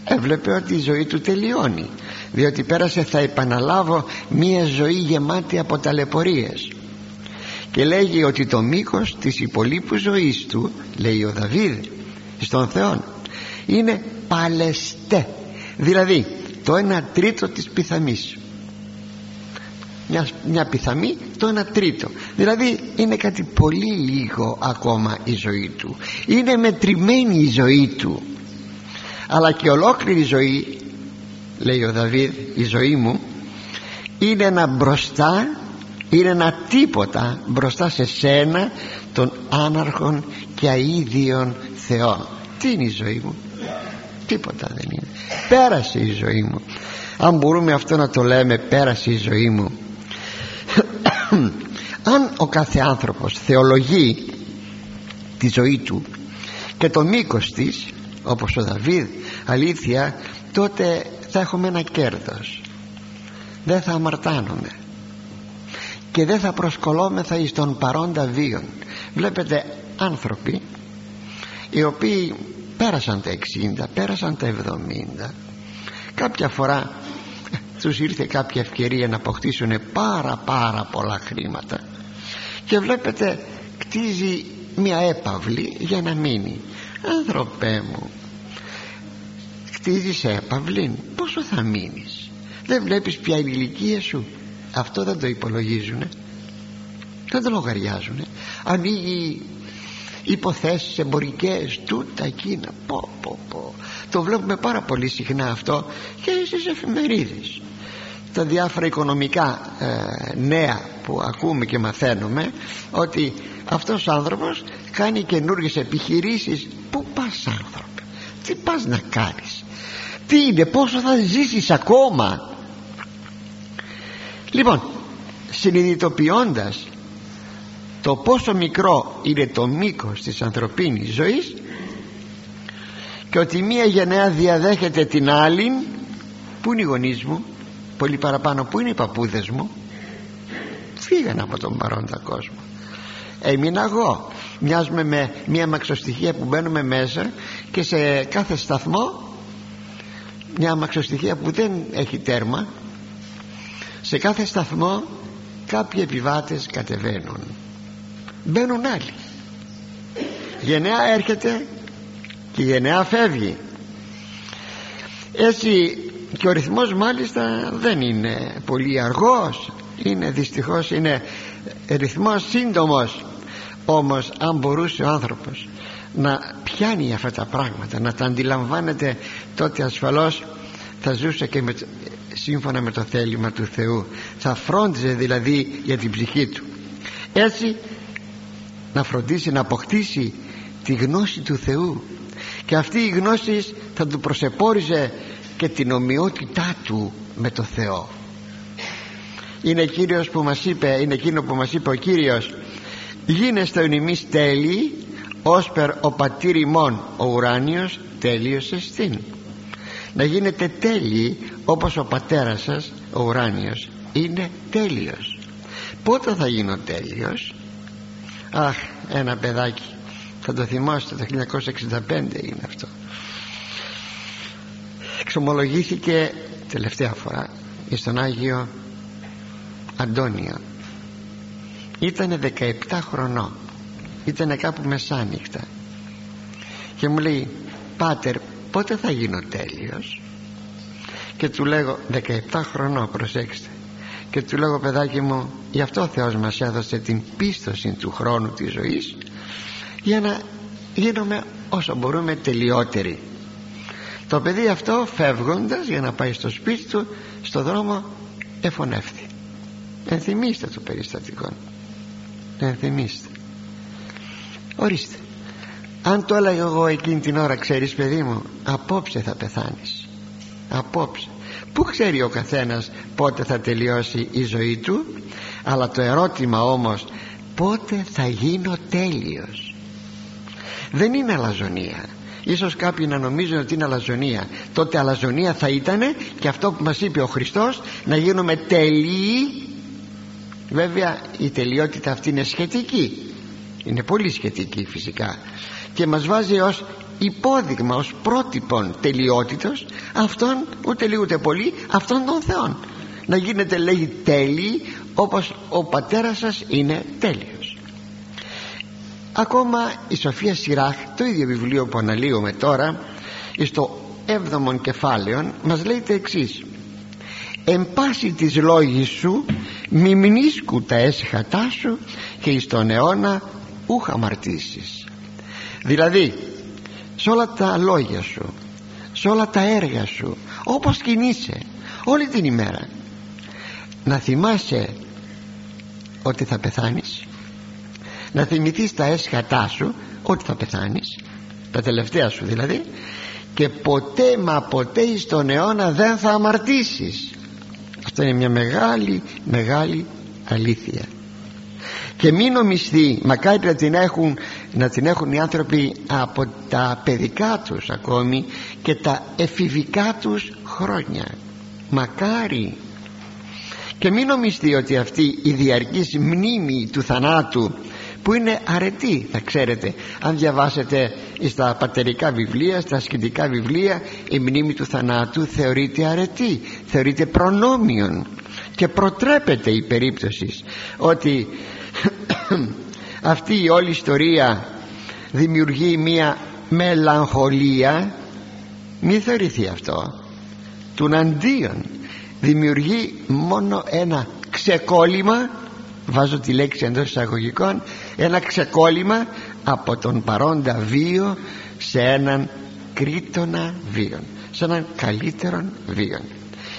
έβλεπε ότι η ζωή του τελειώνει διότι πέρασε θα επαναλάβω μία ζωή γεμάτη από ταλαιπωρίες και λέγει ότι το μήκος της υπολείπου ζωής του λέει ο Δαβίδ στον Θεό είναι παλαιστέ δηλαδή το ένα τρίτο της πιθαμής μια, μια πιθαμή το ένα τρίτο. Δηλαδή είναι κάτι πολύ λίγο ακόμα η ζωή του. Είναι μετρημένη η ζωή του. Αλλά και ολόκληρη η ζωή λέει ο Δαβίδ η ζωή μου είναι ένα μπροστά είναι ένα τίποτα μπροστά σε σένα των άναρχων και αίδιων θεών τι είναι η ζωή μου; Τίποτα δεν είναι. Πέρασε η ζωή μου. Αν μπορούμε αυτό να το λέμε πέρασε η ζωή μου αν ο κάθε άνθρωπος θεολογεί τη ζωή του και το μήκος της όπως ο Δαβίδ αλήθεια τότε θα έχουμε ένα κέρδος. Δεν θα αμαρτάνουμε και δεν θα προσκολόμεθα εις τον παρόντα βίον. Βλέπετε άνθρωποι οι οποίοι πέρασαν τα 60 πέρασαν τα 70 κάποια φορά τους ήρθε κάποια ευκαιρία να αποκτήσουν πάρα πάρα πολλά χρήματα. Και βλέπετε κτίζει μια έπαυλη για να μείνει. Άνθρωπέ μου κτίζεις έπαυλη πόσο θα μείνεις; Δεν βλέπεις ποια είναι η ηλικία σου; Αυτό δεν το υπολογίζουνε. Δεν το λογαριάζουνε. Ανοίγει υποθέσεις εμπορικές τούτα εκείνα. Πω πω πω. Το βλέπουμε πάρα πολύ συχνά αυτό και στις εφημερίδες τα διάφορα οικονομικά ε, νέα που ακούμε και μαθαίνουμε ότι αυτός ο άνθρωπος κάνει καινούργιες επιχειρήσεις. Πού πας άνθρωπο; Τι πας να κάνεις; Τι είναι; Πόσο θα ζήσεις ακόμα; Λοιπόν συνειδητοποιώντας το πόσο μικρό είναι το μήκος της ανθρωπίνης ζωής και ότι μία γενναία διαδέχεται την άλλη που είναι οι γονείς μου; Πολύ παραπάνω. Που είναι οι παππούδες μου; Φύγαν από τον παρόντα κόσμο. Έμεινα εγώ. Μοιάζουμε με μια μαξοστοιχεία που μπαίνουμε μέσα και σε κάθε σταθμό μια μαξοστοιχεία που δεν έχει τέρμα σε κάθε σταθμό κάποιοι επιβάτες κατεβαίνουν. Μπαίνουν άλλοι. Γενναία έρχεται και γενναία φεύγει. Έτσι και ο ρυθμός μάλιστα δεν είναι πολύ αργός. Είναι δυστυχώς είναι ρυθμός σύντομος. Όμως αν μπορούσε ο άνθρωπος να πιάνει αυτά τα πράγματα να τα αντιλαμβάνεται τότε ασφαλώς θα ζούσε και με, σύμφωνα με το θέλημα του Θεού. Θα φρόντιζε δηλαδή για την ψυχή του. Έτσι να φροντίσει να αποκτήσει τη γνώση του Θεού. Και αυτή η γνώση θα του προσεπόριζε και την ομοιότητά του με το Θεό. Είναι Κύριος που μας είπε είναι εκείνο που μας είπε ο Κύριος γίνεστε εμείς τέλειοι όσπερ ο πατήρ ημών ο ουράνιος τέλειος εστίν να γίνετε τέλειοι όπως ο πατέρας σας ο ουράνιος είναι τέλειος. Πότε θα γίνω τέλειος; Αχ ένα παιδάκι θα το θυμάστε το 1965 είναι αυτό εξομολογήθηκε τελευταία φορά στον Άγιο Αντώνιο. Ήτανε 17 χρονών. Ήτανε κάπου μεσάνυχτα. Και μου λέει πάτερ πότε θα γίνω τέλειος; Και του λέγω 17 χρονών προσέξτε και του λέγω παιδάκι μου γι' αυτό ο Θεός μας έδωσε την πίστοση του χρόνου της ζωής για να γίνουμε όσο μπορούμε τελειότεροι το παιδί αυτό φεύγοντας για να πάει στο σπίτι του στο δρόμο εφωνεύθη ενθυμίστε το περιστατικό. Ενθυμίστε. Ορίστε. Αν το έλεγα εγώ εκείνη την ώρα ξέρεις παιδί μου απόψε θα πεθάνεις. Απόψε. Πού ξέρει ο καθένας πότε θα τελειώσει η ζωή του Αλλά το ερώτημα όμως Πότε θα γίνω τέλειος. Δεν είναι αλαζονία Ίσως κάποιοι να νομίζουν ότι είναι αλαζονία. Τότε αλαζονία θα ήταν Και αυτό που μας είπε ο Χριστός Να γίνουμε τέλειοι Βέβαια η τελειότητα αυτή είναι σχετική. Είναι πολύ σχετική φυσικά. Και μας βάζει ως υπόδειγμα ως πρότυπον τελειότητος αυτόν ούτε λίγο ούτε πολύ αυτόν των θεών. Να γίνετε λέει τέλειοι όπως ο πατέρας σας είναι τέλειος ακόμα η Σοφία Σιράχ το ίδιο βιβλίο που αναλύουμε τώρα στο 7ο κεφάλαιο μας λέει το εξής. Εν πάση της λόγης σου μη μνήσκου τα έσχατά σου και εις τον αιώνα ούχα αμαρτήσεις δηλαδή σε όλα τα λόγια σου σε όλα τα έργα σου όπως κινείσαι όλη την ημέρα να θυμάσαι ότι θα πεθάνεις να θυμηθείς τα έσχατά σου ότι θα πεθάνεις τα τελευταία σου δηλαδή και ποτέ μα ποτέ στον αιώνα δεν θα αμαρτήσεις. Αυτό είναι μια μεγάλη μεγάλη αλήθεια. Και μην νομιστεί μακάρι να την έχουν να την έχουν οι άνθρωποι από τα παιδικά τους ακόμη και τα εφηβικά τους χρόνια. Μακάρι. Και μην νομιστεί ότι αυτή η διαρκής μνήμη του θανάτου που είναι αρετή θα ξέρετε. Αν διαβάσετε στα πατερικά βιβλία στα ασκητικά βιβλία η μνήμη του θανάτου θεωρείται αρετή θεωρείται προνόμιον. Και προτρέπεται η περίπτωση ότι αυτή η όλη ιστορία δημιουργεί μια μελαγχολία. Μη θεωρηθεί αυτό. Του αντίον δημιουργεί μόνο ένα ξεκόλλημα βάζω τη λέξη εντός εισαγωγικών ένα ξεκόλλημα από τον παρόντα βίο σε έναν κρίτονα βίον σε έναν καλύτερον βίον.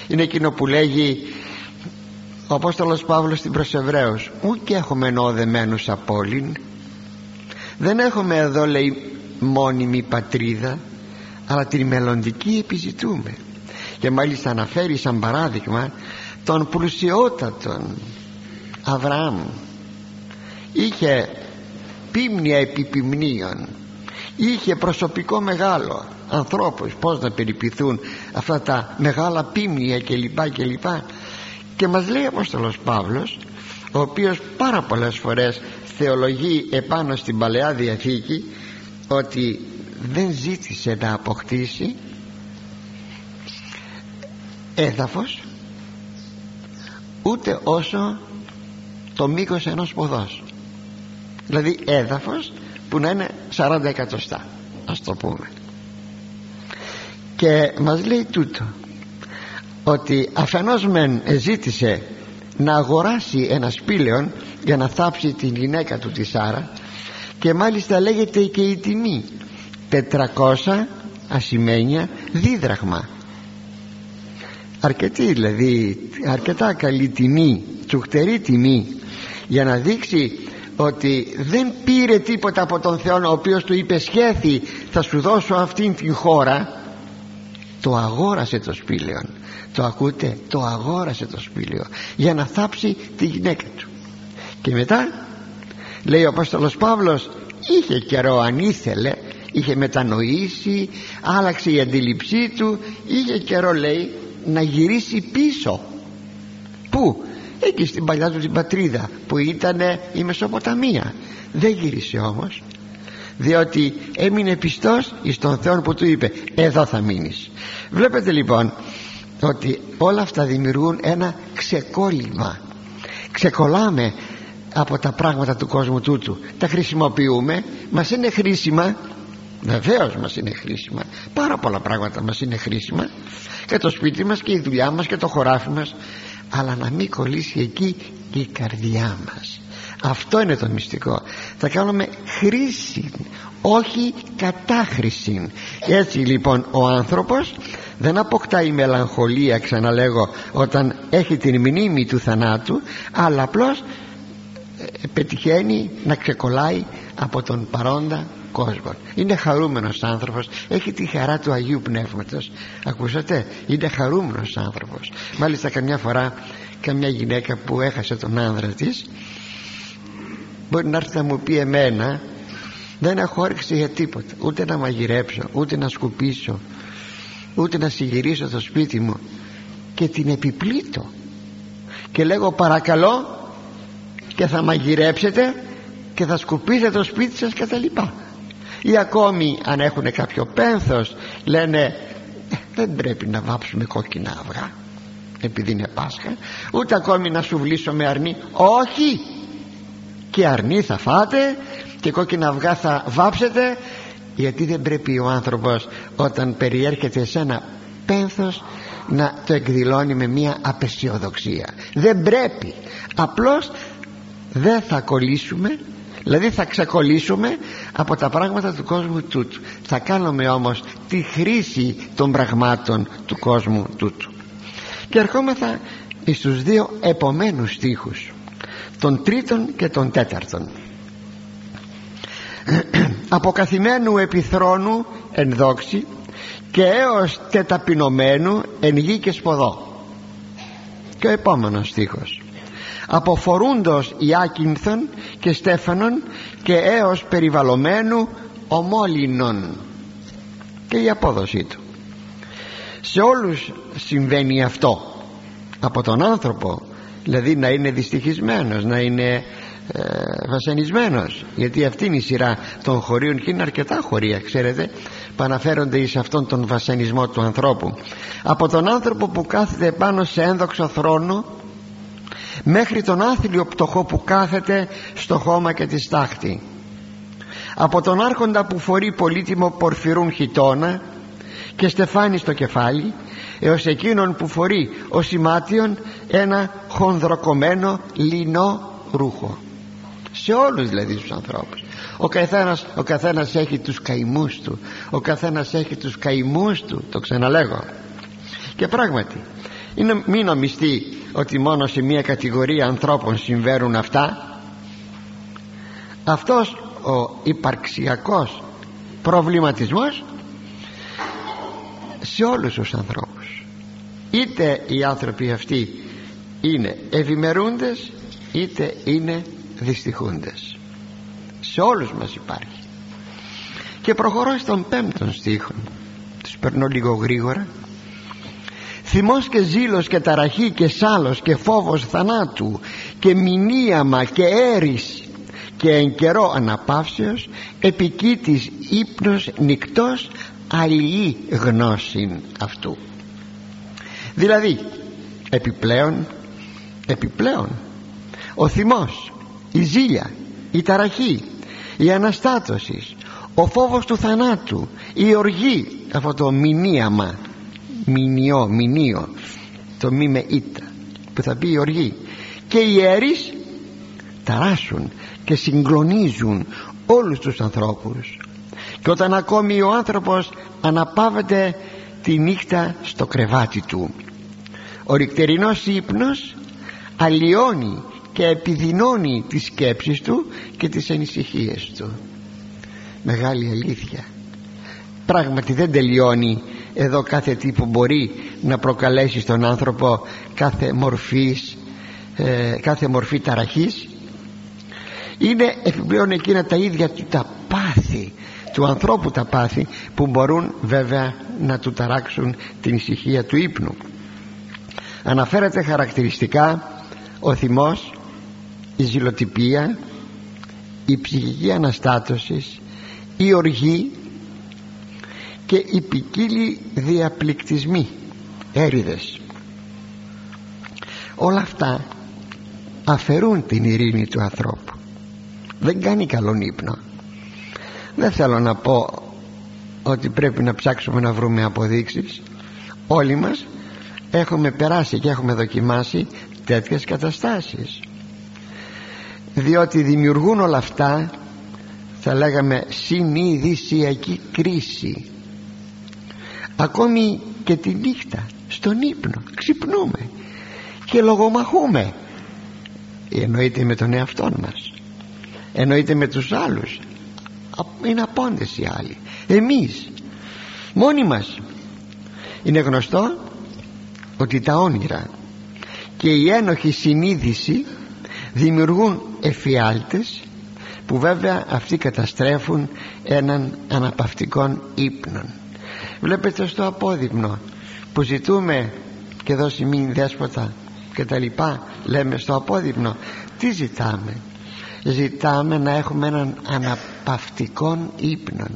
Είναι εκείνο που λέγει ο Απόστολος Παύλος στην προς Εβραίους ου και έχουμε ενώδεμένους απόλυν δεν έχουμε εδώ λέει μόνιμη πατρίδα αλλά την μελλοντική επιζητούμε και μάλιστα αναφέρει σαν παράδειγμα τον πλουσιότατον Αβραάμ είχε πίμνια επιπιμνίων. Είχε προσωπικό μεγάλο. Ανθρώπους πως να περιποιηθούν αυτά τα μεγάλα πίμνια κλπ κλπ και μας λέει ο Απόστολος Παύλος ο οποίος πάρα πολλές φορές θεολογεί επάνω στην Παλαιά Διαθήκη ότι δεν ζήτησε να αποκτήσει έδαφος ούτε όσο το μήκος ενός ποδός δηλαδή έδαφος που να είναι 40 εκατοστά ας το πούμε. Και μας λέει τούτο ότι αφενός μεν ζήτησε να αγοράσει ένα σπήλαιο για να θάψει την γυναίκα του τη Σάρα και μάλιστα λέγεται και η τιμή 400 ασημένια δίδραχμα αρκετή δηλαδή αρκετά καλή τιμή τσουχτερή τιμή για να δείξει ότι δεν πήρε τίποτα από τον Θεό ο οποίος του είπε σχέθη θα σου δώσω αυτήν την χώρα το αγόρασε το σπήλαιο. Το ακούτε; Το αγόρασε το σπήλαιο για να θάψει τη γυναίκα του. Και μετά λέει ο Απόστολος Παύλος είχε καιρό αν ήθελε είχε μετανοήσει άλλαξε η αντίληψή του είχε καιρό λέει να γυρίσει πίσω πού; Εκεί στην παλιά του την πατρίδα που ήταν η Μεσοποταμία. Δεν γύρισε όμως διότι έμεινε πιστός εις τον Θεό που του είπε εδώ θα μείνεις βλέπετε λοιπόν ότι όλα αυτά δημιουργούν ένα ξεκόλλημα. Ξεκολλάμε από τα πράγματα του κόσμου τούτου. Τα χρησιμοποιούμε μας είναι χρήσιμα Βεβαίως μας είναι χρήσιμα. Πάρα πολλά πράγματα μας είναι χρήσιμα. Και το σπίτι μας και η δουλειά μας και το χωράφι μας αλλά να μην κολλήσει εκεί η καρδιά μας. Αυτό είναι το μυστικό. Θα κάνουμε χρήση όχι κατάχρηση. Έτσι λοιπόν ο άνθρωπος δεν αποκτάει μελαγχολία ξαναλέγω όταν έχει την μνήμη του θανάτου αλλά απλώς ε, πετυχαίνει να ξεκολλάει από τον παρόντα κόσμος. Είναι χαρούμενος άνθρωπος. Έχει τη χαρά του Αγίου Πνεύματος. Ακούσατε; Είναι χαρούμενος άνθρωπος. Μάλιστα καμιά φορά καμιά γυναίκα που έχασε τον άνδρα της μπορεί να έρθει να μου πει εμένα δεν έχω όρεξη για τίποτα. Ούτε να μαγειρέψω ούτε να σκουπίσω ούτε να συγυρίσω το σπίτι μου. Και την επιπλήττω. Και λέγω παρακαλώ και θα μαγειρέψετε και θα σκουπίσετε το σπίτι σας και τα λοιπά ή ακόμη αν έχουν κάποιο πένθος λένε «Ε, δεν πρέπει να βάψουμε κόκκινα αυγά επειδή είναι Πάσχα ούτε ακόμη να σου βλήσω με αρνί όχι! Και αρνί θα φάτε και κόκκινα αυγά θα βάψετε γιατί δεν πρέπει ο άνθρωπος όταν περιέρχεται σε ένα πένθος να το εκδηλώνει με μια απεσιοδοξία. Δεν πρέπει! Απλώς δεν θα κολλήσουμε δηλαδή θα ξεκολλήσουμε από τα πράγματα του κόσμου τούτου. Θα κάνουμε όμως τη χρήση των πραγμάτων του κόσμου τούτου. Και ερχόμεθα στους δύο επομένους στίχους τον τρίτον και τον τέταρτον. Αποκαθημένου επιθρόνου εν δόξη και έως τεταπεινωμένου εν γη και σποδό. Και ο επόμενος στίχος αποφορούντος Ιάκυνθον και Στέφανον και έως περιβαλλομένου ομόλυνων και η απόδοσή του. Σε όλους συμβαίνει αυτό. Από τον άνθρωπο δηλαδή να είναι δυστυχισμένος να είναι ε, βασανισμένος. Γιατί αυτή είναι η σειρά των χωρίων και είναι αρκετά χωρία ξέρετε που αναφέρονται εις αυτόν τον βασανισμό του ανθρώπου. Από τον άνθρωπο που κάθεται πάνω σε ένδοξο θρόνο μέχρι τον άθλιο πτωχό που κάθεται στο χώμα και τη στάχτη. Από τον άρχοντα που φορεί πολύτιμο πορφυρούν χιτώνα και στεφάνι στο κεφάλι έως εκείνον που φορεί ο σημάτιον ένα χονδροκομμένο λινό ρούχο. Σε όλους δηλαδή τους ανθρώπους. Ο καθένας, ο καθένας έχει τους καημούς του. Ο καθένας έχει τους καημούς του. Το ξαναλέγω. Και πράγματι είναι, μην νομιστεί ότι μόνο σε μια κατηγορία ανθρώπων συμβαίνουν αυτά. Αυτός ο υπαρξιακός προβληματισμός σε όλους τους ανθρώπους. Είτε οι άνθρωποι αυτοί είναι ευημερούντες είτε είναι δυστυχούντες. Σε όλους μας υπάρχει. Και προχωρώ στον πέμπτον στίχο. Τους περνώ λίγο γρήγορα θυμός και ζήλος και ταραχή και σάλος και φόβος θανάτου και μηνύαμα και έρης και εν καιρό αναπαύσεως επικίτης ύπνος νυκτός αλληλή γνώση αυτού. Δηλαδή επιπλέον επιπλέον ο θυμός η ζήλια η ταραχή η αναστάτωσης ο φόβος του θανάτου η οργή αυτό το μηνύαμα μηνιό, μηνύο το μη με ήτα που θα πει η οργή. Και οι αίρεις ταράσουν και συγκλονίζουν όλους τους ανθρώπους. Και όταν ακόμη ο άνθρωπος αναπαύεται τη νύχτα στο κρεβάτι του ο ρικτερινός ύπνος αλλοιώνει και επιδεινώνει τις σκέψεις του και τις ανησυχίες του. Μεγάλη αλήθεια. Πράγματι δεν τελειώνει εδώ κάθε τι που μπορεί να προκαλέσει στον άνθρωπο κάθε μορφής ε, κάθε μορφή ταραχής. Είναι επιπλέον εκείνα τα ίδια του τα πάθη του ανθρώπου τα πάθη που μπορούν βέβαια να του ταράξουν την ησυχία του ύπνου. Αναφέρεται χαρακτηριστικά ο θυμός η ζηλοτυπία η ψυχική αναστάτωσης η οργή και οι ποικίλοι διαπληκτισμοί έριδες όλα αυτά αφαιρούν την ειρήνη του ανθρώπου. Δεν κάνει καλόν ύπνο. Δεν θέλω να πω ότι πρέπει να ψάξουμε να βρούμε αποδείξεις. Όλοι μας έχουμε περάσει και έχουμε δοκιμάσει τέτοιες καταστάσεις. Διότι δημιουργούν όλα αυτά θα λέγαμε συνειδησιακή κρίση ακόμη και τη νύχτα στον ύπνο ξυπνούμε και λογομαχούμε. Εννοείται με τον εαυτό μας. Εννοείται με τους άλλους. Είναι απόντες οι άλλοι. Εμείς μόνοι μας. Είναι γνωστό ότι τα όνειρα και η ένοχη συνείδηση δημιουργούν εφιάλτες που βέβαια αυτοί καταστρέφουν έναν αναπαυτικών ύπνον βλέπετε στο απόδειμνο που ζητούμε και εδώ σημαίνει δέσποτα και τα λοιπά λέμε στο απόδειμνο τι ζητάμε; Ζητάμε να έχουμε έναν αναπαυτικών ύπνον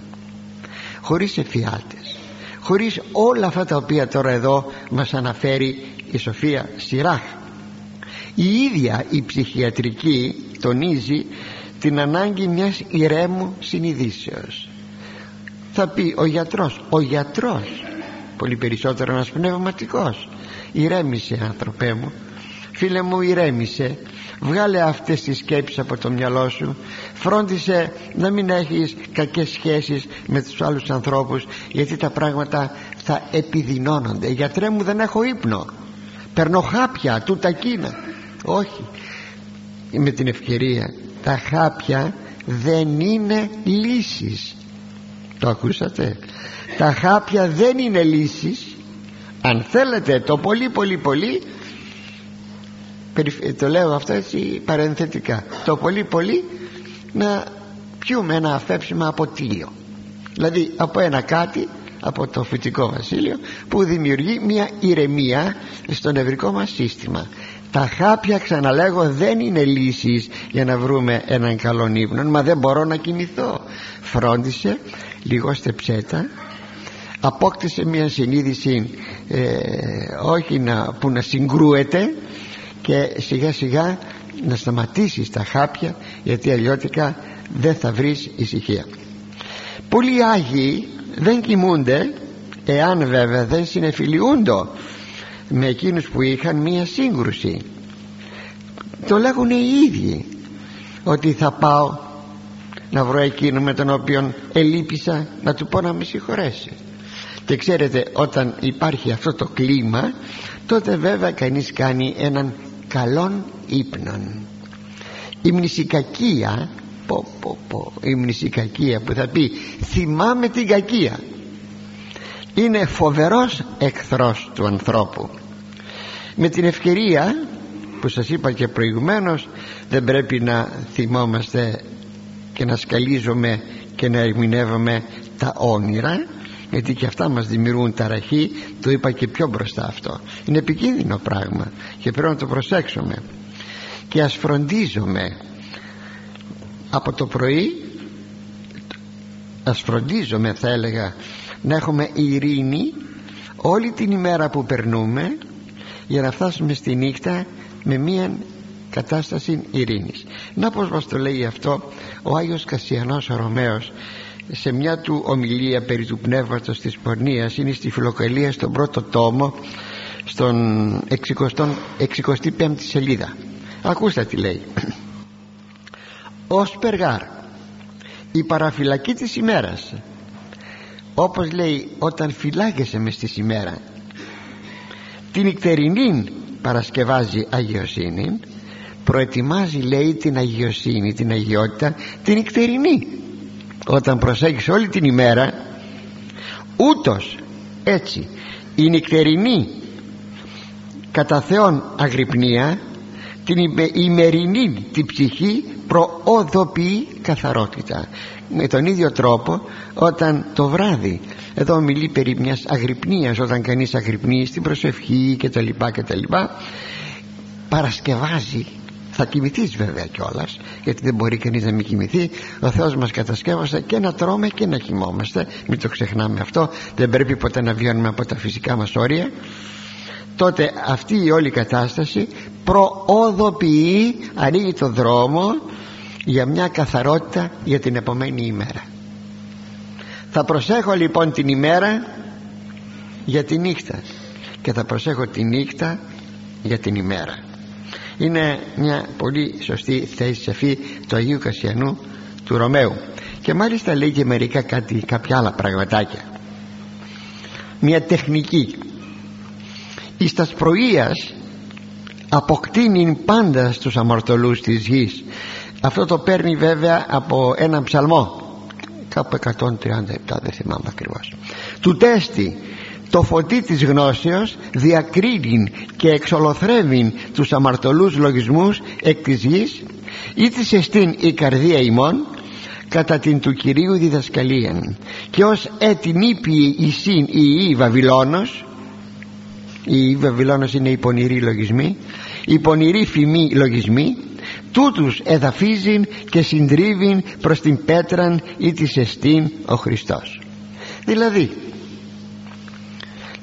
χωρίς εφιάλτες χωρίς όλα αυτά τα οποία τώρα εδώ μας αναφέρει η Σοφία Σιράχ. Η ίδια η ψυχιατρική τονίζει την ανάγκη μιας ηρέμου συνειδήσεως θα πει ο γιατρός. Ο γιατρός. Πολύ περισσότερο ένας πνευματικός. Ηρέμησε άνθρωπέ μου. Φίλε μου ηρέμησε. Βγάλε αυτές τις σκέψεις από το μυαλό σου. Φρόντισε να μην έχεις κακές σχέσεις με τους άλλους ανθρώπους γιατί τα πράγματα θα επιδεινώνονται. Γιατρέ μου δεν έχω ύπνο. Παίρνω χάπια του τα όχι. Με την ευκαιρία τα χάπια δεν είναι λύσεις το ακούσατε. Τα χάπια δεν είναι λύσεις. Αν θέλετε το πολύ πολύ πολύ το λέω αυτό έτσι παρενθετικά το πολύ πολύ να πιούμε ένα αφέψιμα από τίλιο. Δηλαδή από ένα κάτι από το φυτικό βασίλειο που δημιουργεί μια ηρεμία στο νευρικό μας σύστημα τα χάπια ξαναλέγω δεν είναι λύσεις για να βρούμε έναν καλό ύπνο μα δεν μπορώ να κοιμηθώ φρόντισε λίγο στεψέτα. Απόκτησε μια συνείδηση ε, όχι να, που να συγκρούεται και σιγά σιγά να σταματήσεις τα χάπια γιατί αλλιώτικα δεν θα βρεις ησυχία. Πολλοί Άγιοι δεν κοιμούνται εάν βέβαια δεν συνεφιλιούνται με εκείνους που είχαν μία σύγκρουση. Το λέγουν οι ίδιοι ότι θα πάω να βρω εκείνο με τον οποίο ελείπησα να του πω να με συγχωρέσει. Και ξέρετε όταν υπάρχει αυτό το κλίμα τότε βέβαια κανείς κάνει έναν καλόν ύπνον. Η μνησικακία πω, πω, πω, η μνησικακία που θα πει θυμάμαι την κακία είναι φοβερός εχθρός του ανθρώπου. Με την ευκαιρία που σας είπα και προηγουμένως δεν πρέπει να θυμόμαστε και να σκαλίζουμε και να ερμηνεύουμε τα όνειρα γιατί και αυτά μας δημιουργούν ταραχή το είπα και πιο μπροστά αυτό. Είναι επικίνδυνο πράγμα και πρέπει να το προσέξουμε. Και ας φροντίζομαι από το πρωί ας φροντίζομαι θα έλεγα να έχουμε ειρήνη όλη την ημέρα που περνούμε για να φτάσουμε στη νύχτα με μία κατάσταση ειρήνης. Να πως μας το λέει αυτό ο Άγιος Κασιανός ο Ρωμαίος σε μια του ομιλία περί του πνεύματος της πορνείας. Είναι στη φιλοκαλία στον πρώτο τόμο στον 65η σελίδα. Ακούστε τι λέει. Ως περγάρ η παραφυλακή της ημέρας όπως λέει όταν φυλάγεσαι μες στη ημέρα την νυχτερινή παρασκευάζει αγιοσύνη προετοιμάζει λέει την αγιοσύνη την αγιότητα την νυχτερινή. Όταν προσέχεις όλη την ημέρα ούτως έτσι η νυχτερινή κατά Θεόν αγρυπνία την ημερινή την ψυχή προοδοποιεί καθαρότητα με τον ίδιο τρόπο όταν το βράδυ εδώ μιλεί περί μιας αγρυπνίας όταν κανείς αγρυπνεί στην προσευχή και τα λοιπά και τα λοιπά παρασκευάζει θα κοιμηθείς βέβαια κιόλας, γιατί δεν μπορεί κανείς να μην κοιμηθεί ο Θεός μας κατασκεύασε και να τρώμε και να κοιμόμαστε μην το ξεχνάμε αυτό δεν πρέπει ποτέ να βιώνουμε από τα φυσικά μας όρια. Τότε αυτή η όλη κατάσταση προοδοποιεί ανοίγει το δρόμο για μια καθαρότητα για την επομένη ημέρα. Θα προσέχω λοιπόν την ημέρα για τη νύχτα και θα προσέχω τη νύχτα για την ημέρα. Είναι μια πολύ σωστή θέση αυτή του Αγίου Κασιανού του Ρωμαίου. Και μάλιστα λέει και μερικά κάτι, κάποια άλλα πραγματάκια. Μια τεχνική. Εις τας πρωίας αποκτήνει πάντα στους αμαρτωλούς της γης αυτό το παίρνει βέβαια από έναν ψαλμό. Κάπου 137 δεν θυμάμαι ακριβώς. Του τέστη το φωτί της γνώσεως διακρίνει και εξολοθρεύει τους αμαρτωλούς λογισμούς εκ της γης ή της εστίν η καρδία ημών κατά την του Κυρίου διδασκαλίαν. Και ως έτην ήπιοι εισήν η η Βαβυλώνος η η Βαβυλώνος είναι οι πονηροί λογισμοί οι πονηροί φημοί λογισμοί τούτους εδαφίζει και συντρίβει προς την πέτραν ή της εστίν ο Χριστός. Δηλαδή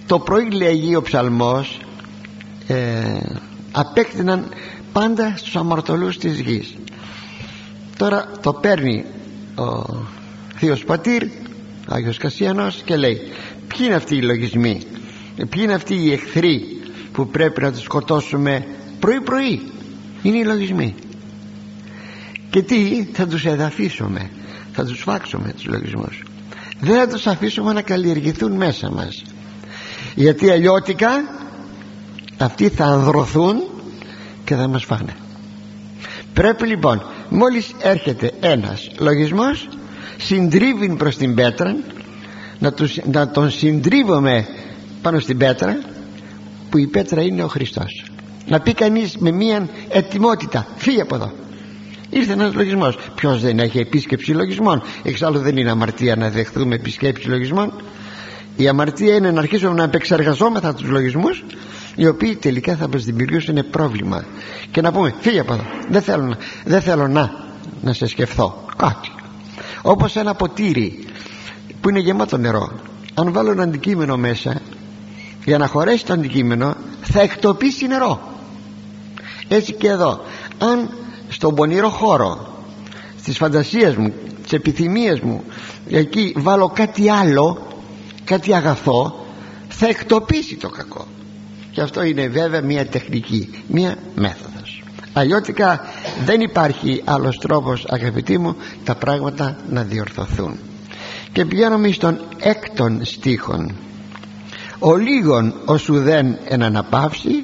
το πρωί λέγει ο ψαλμός ε, απέκτηναν πάντα στους αμαρτωλούς της γης. Τώρα το παίρνει ο Θείος Πατήρ Άγιος Κασιανός και λέει ποιοι είναι αυτοί οι λογισμοί ποιοι είναι αυτοί οι εχθροί που πρέπει να τους σκοτώσουμε πρωί πρωί είναι οι λογισμοί και τι θα τους εδαφίσουμε θα τους φάξουμε τους λογισμούς. Δεν θα τους αφήσουμε να καλλιεργηθούν μέσα μας. Γιατί αλλιώτικα αυτοί θα ανδρωθούν και θα μας φάνε. Πρέπει λοιπόν μόλις έρχεται ένας λογισμός συντρίβει προς την πέτρα να, τους, να τον συντρίβουμε πάνω στην πέτρα που η πέτρα είναι ο Χριστός. Να πει κανείς με μία ετοιμότητα φύγε από εδώ ήρθε ένας λογισμός. Ποιος δεν έχει επίσκεψη λογισμών; Εξάλλου δεν είναι αμαρτία να δεχθούμε επισκέψη λογισμών. Η αμαρτία είναι να αρχίσουμε να επεξεργαζόμεθα τους λογισμούς οι οποίοι τελικά θα μας δημιουργήσουν πρόβλημα. Και να πούμε φύγε από εδώ δεν θέλω να, δεν θέλω να, να σε σκεφτώ κάτι. Όπως ένα ποτήρι που είναι γεμάτο νερό. Αν βάλω ένα αντικείμενο μέσα για να χωρέσει το αντικείμενο θα εκτοπίσει νερό. Έτσι και εδώ. Αν στον πονηρό χώρο στις φαντασίες μου στις επιθυμίες μου εκεί βάλω κάτι άλλο κάτι αγαθό θα εκτοπίσει το κακό. Και αυτό είναι βέβαια μια τεχνική μια μέθοδος. Αλλιώτικα δεν υπάρχει άλλος τρόπος αγαπητοί μου τα πράγματα να διορθωθούν. Και πηγαίνουμε στον έκτον στίχον. Ο λίγον όσου δεν εναναπαύσει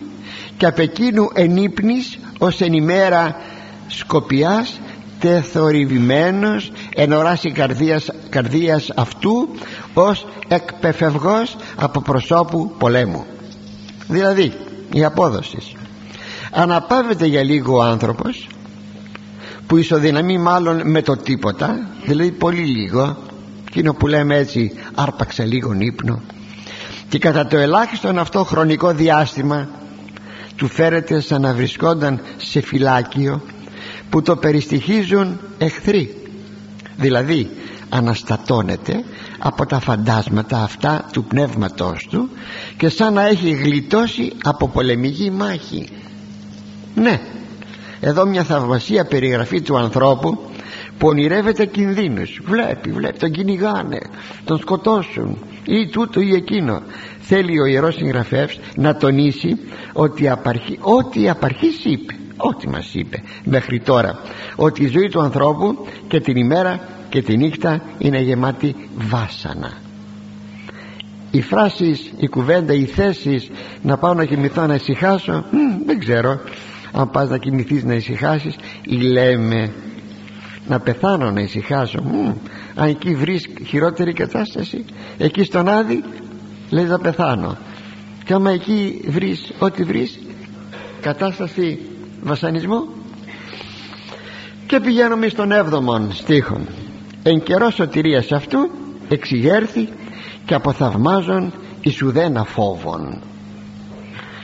και απ' εκείνου ενύπνης ως εν ημέρα σκοπιάς τεθορυβημένος εν οράση καρδίας, καρδίας αυτού ως εκπεφευγός από προσώπου πολέμου. Δηλαδή η απόδοση. Αναπαύεται για λίγο ο άνθρωπος που ισοδυναμεί μάλλον με το τίποτα δηλαδή πολύ λίγο εκείνο που λέμε έτσι άρπαξε λίγο ύπνο. Και κατά το ελάχιστον αυτό χρονικό διάστημα του φέρεται σαν να βρισκόταν σε φυλάκιο που το περιστοιχίζουν εχθροί. Δηλαδή αναστατώνεται από τα φαντάσματα αυτά του πνεύματός του και σαν να έχει γλιτώσει από πολεμική μάχη. Ναι εδώ μια θαυμασία περιγραφή του ανθρώπου που ονειρεύεται κινδύνους. Βλέπει, βλέπει, τον κυνηγάνε τον σκοτώσουν ή τούτο ή εκείνο. Θέλει ο Ιερός Συγγραφεύς να τονίσει ότι απαρχή, ό,τι απαρχής είπε ό,τι μας είπε μέχρι τώρα. Ότι η ζωή του ανθρώπου και την ημέρα και τη νύχτα είναι γεμάτη βάσανα. Οι φράσεις, η κουβέντα, οι θέσεις να πάω να κοιμηθώ να ησυχάσω δεν ξέρω. Αν πας να κοιμηθείς να ησυχάσεις ή λέμε να πεθάνω να ησυχάσω αν εκεί βρεις χειρότερη κατάσταση εκεί στον Άδη λες να πεθάνω. Και άμα εκεί βρεις ό,τι βρεις κατάσταση βασανισμού. Και πηγαίνουμε στον 7ο στίχο εν καιρός σωτηρίας αυτού εξηγέρθη και αποθαυμάζον εις ουδένα φόβων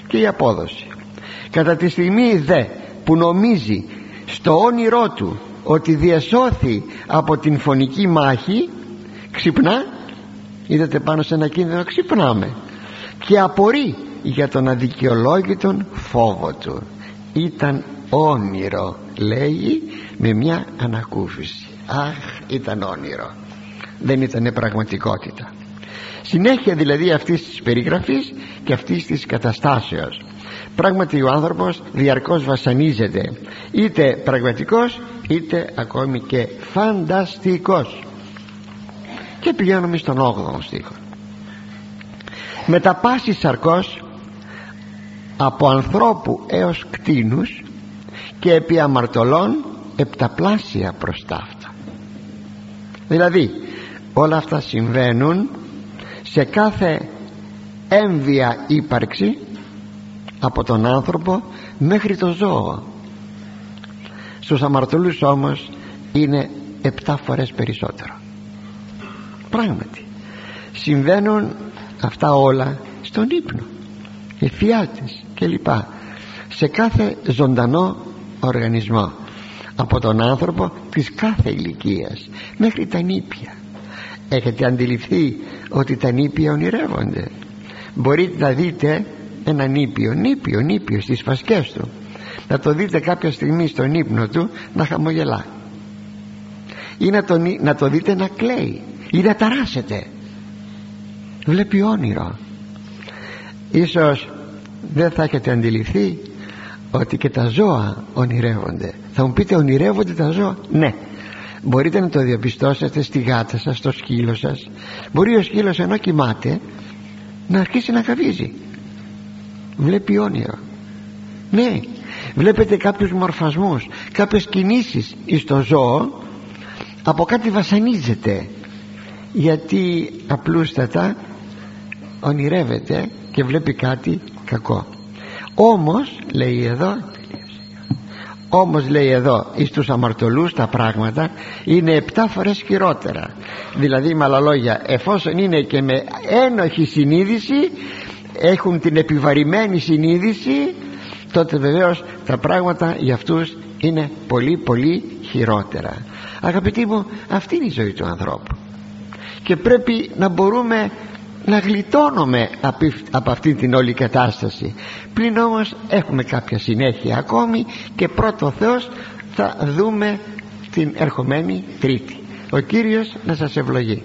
και η απόδοση. Κατά τη στιγμή δε που νομίζει στο όνειρό του ότι διασώθη από την φωνική μάχη ξυπνά. Είδατε πάνω σε ένα κίνδυνο ξυπνάμε. Και απορεί για τον αδικαιολόγητον φόβο του ήταν όνειρο λέγει με μια ανακούφιση. Αχ ήταν όνειρο. Δεν ήταν πραγματικότητα. Συνέχεια δηλαδή αυτής της περιγραφής και αυτής της καταστάσεως. Πράγματι ο άνθρωπος διαρκώς βασανίζεται. Είτε πραγματικός είτε ακόμη και φανταστικός. Και πηγαίνουμε στον 8ο στίχο. Με τα πάσης σαρκός από ανθρώπου έως κτίνους και επί αμαρτωλών επταπλάσια προς ταύτα δηλαδή όλα αυτά συμβαίνουν σε κάθε έμβια ύπαρξη από τον άνθρωπο μέχρι το ζώο. Στους αμαρτωλούς όμως είναι επτά φορές περισσότερο. Πράγματι συμβαίνουν αυτά όλα στον ύπνο εφιάλτες κλπ σε κάθε ζωντανό οργανισμό. Από τον άνθρωπο της κάθε ηλικίας μέχρι τα νήπια. Έχετε αντιληφθεί ότι τα νήπια ονειρεύονται. Μπορείτε να δείτε ένα νήπιο νήπιο νήπιο στις φασκές του. Να το δείτε κάποια στιγμή στον ύπνο του να χαμογελά. Ή να το, να το δείτε να κλαίει. Ή να ταράσετε. Βλέπει όνειρο ίσως δεν θα έχετε αντιληφθεί ότι και τα ζώα ονειρεύονται. Θα μου πείτε ονειρεύονται τα ζώα; Ναι. Μπορείτε να το διαπιστώσετε στη γάτα σας στο σκύλο σας. Μπορεί ο σκύλος ενώ κοιμάται να αρχίσει να καβίζει βλέπει όνειρο. Ναι. Βλέπετε κάποιους μορφασμούς κάποιες κινήσεις στο ζώο. Από κάτι βασανίζεται. Γιατί απλούστατα ονειρεύεται και βλέπει κάτι κακό. Όμως λέει εδώ όμως λέει εδώ εις τους αμαρτωλούς τα πράγματα είναι επτά φορές χειρότερα. Δηλαδή με άλλα λόγια εφόσον είναι και με ένοχη συνείδηση έχουν την επιβαρημένη συνείδηση τότε βεβαίως τα πράγματα για αυτούς είναι πολύ πολύ χειρότερα. Αγαπητοί μου αυτή είναι η ζωή του ανθρώπου. Και πρέπει να μπορούμε να γλιτώνουμε από αυτή την όλη κατάσταση. Πλην όμως έχουμε κάποια συνέχεια ακόμη και πρώτο Θεός θα δούμε την ερχομένη Τρίτη. Ο Κύριος να σας ευλογεί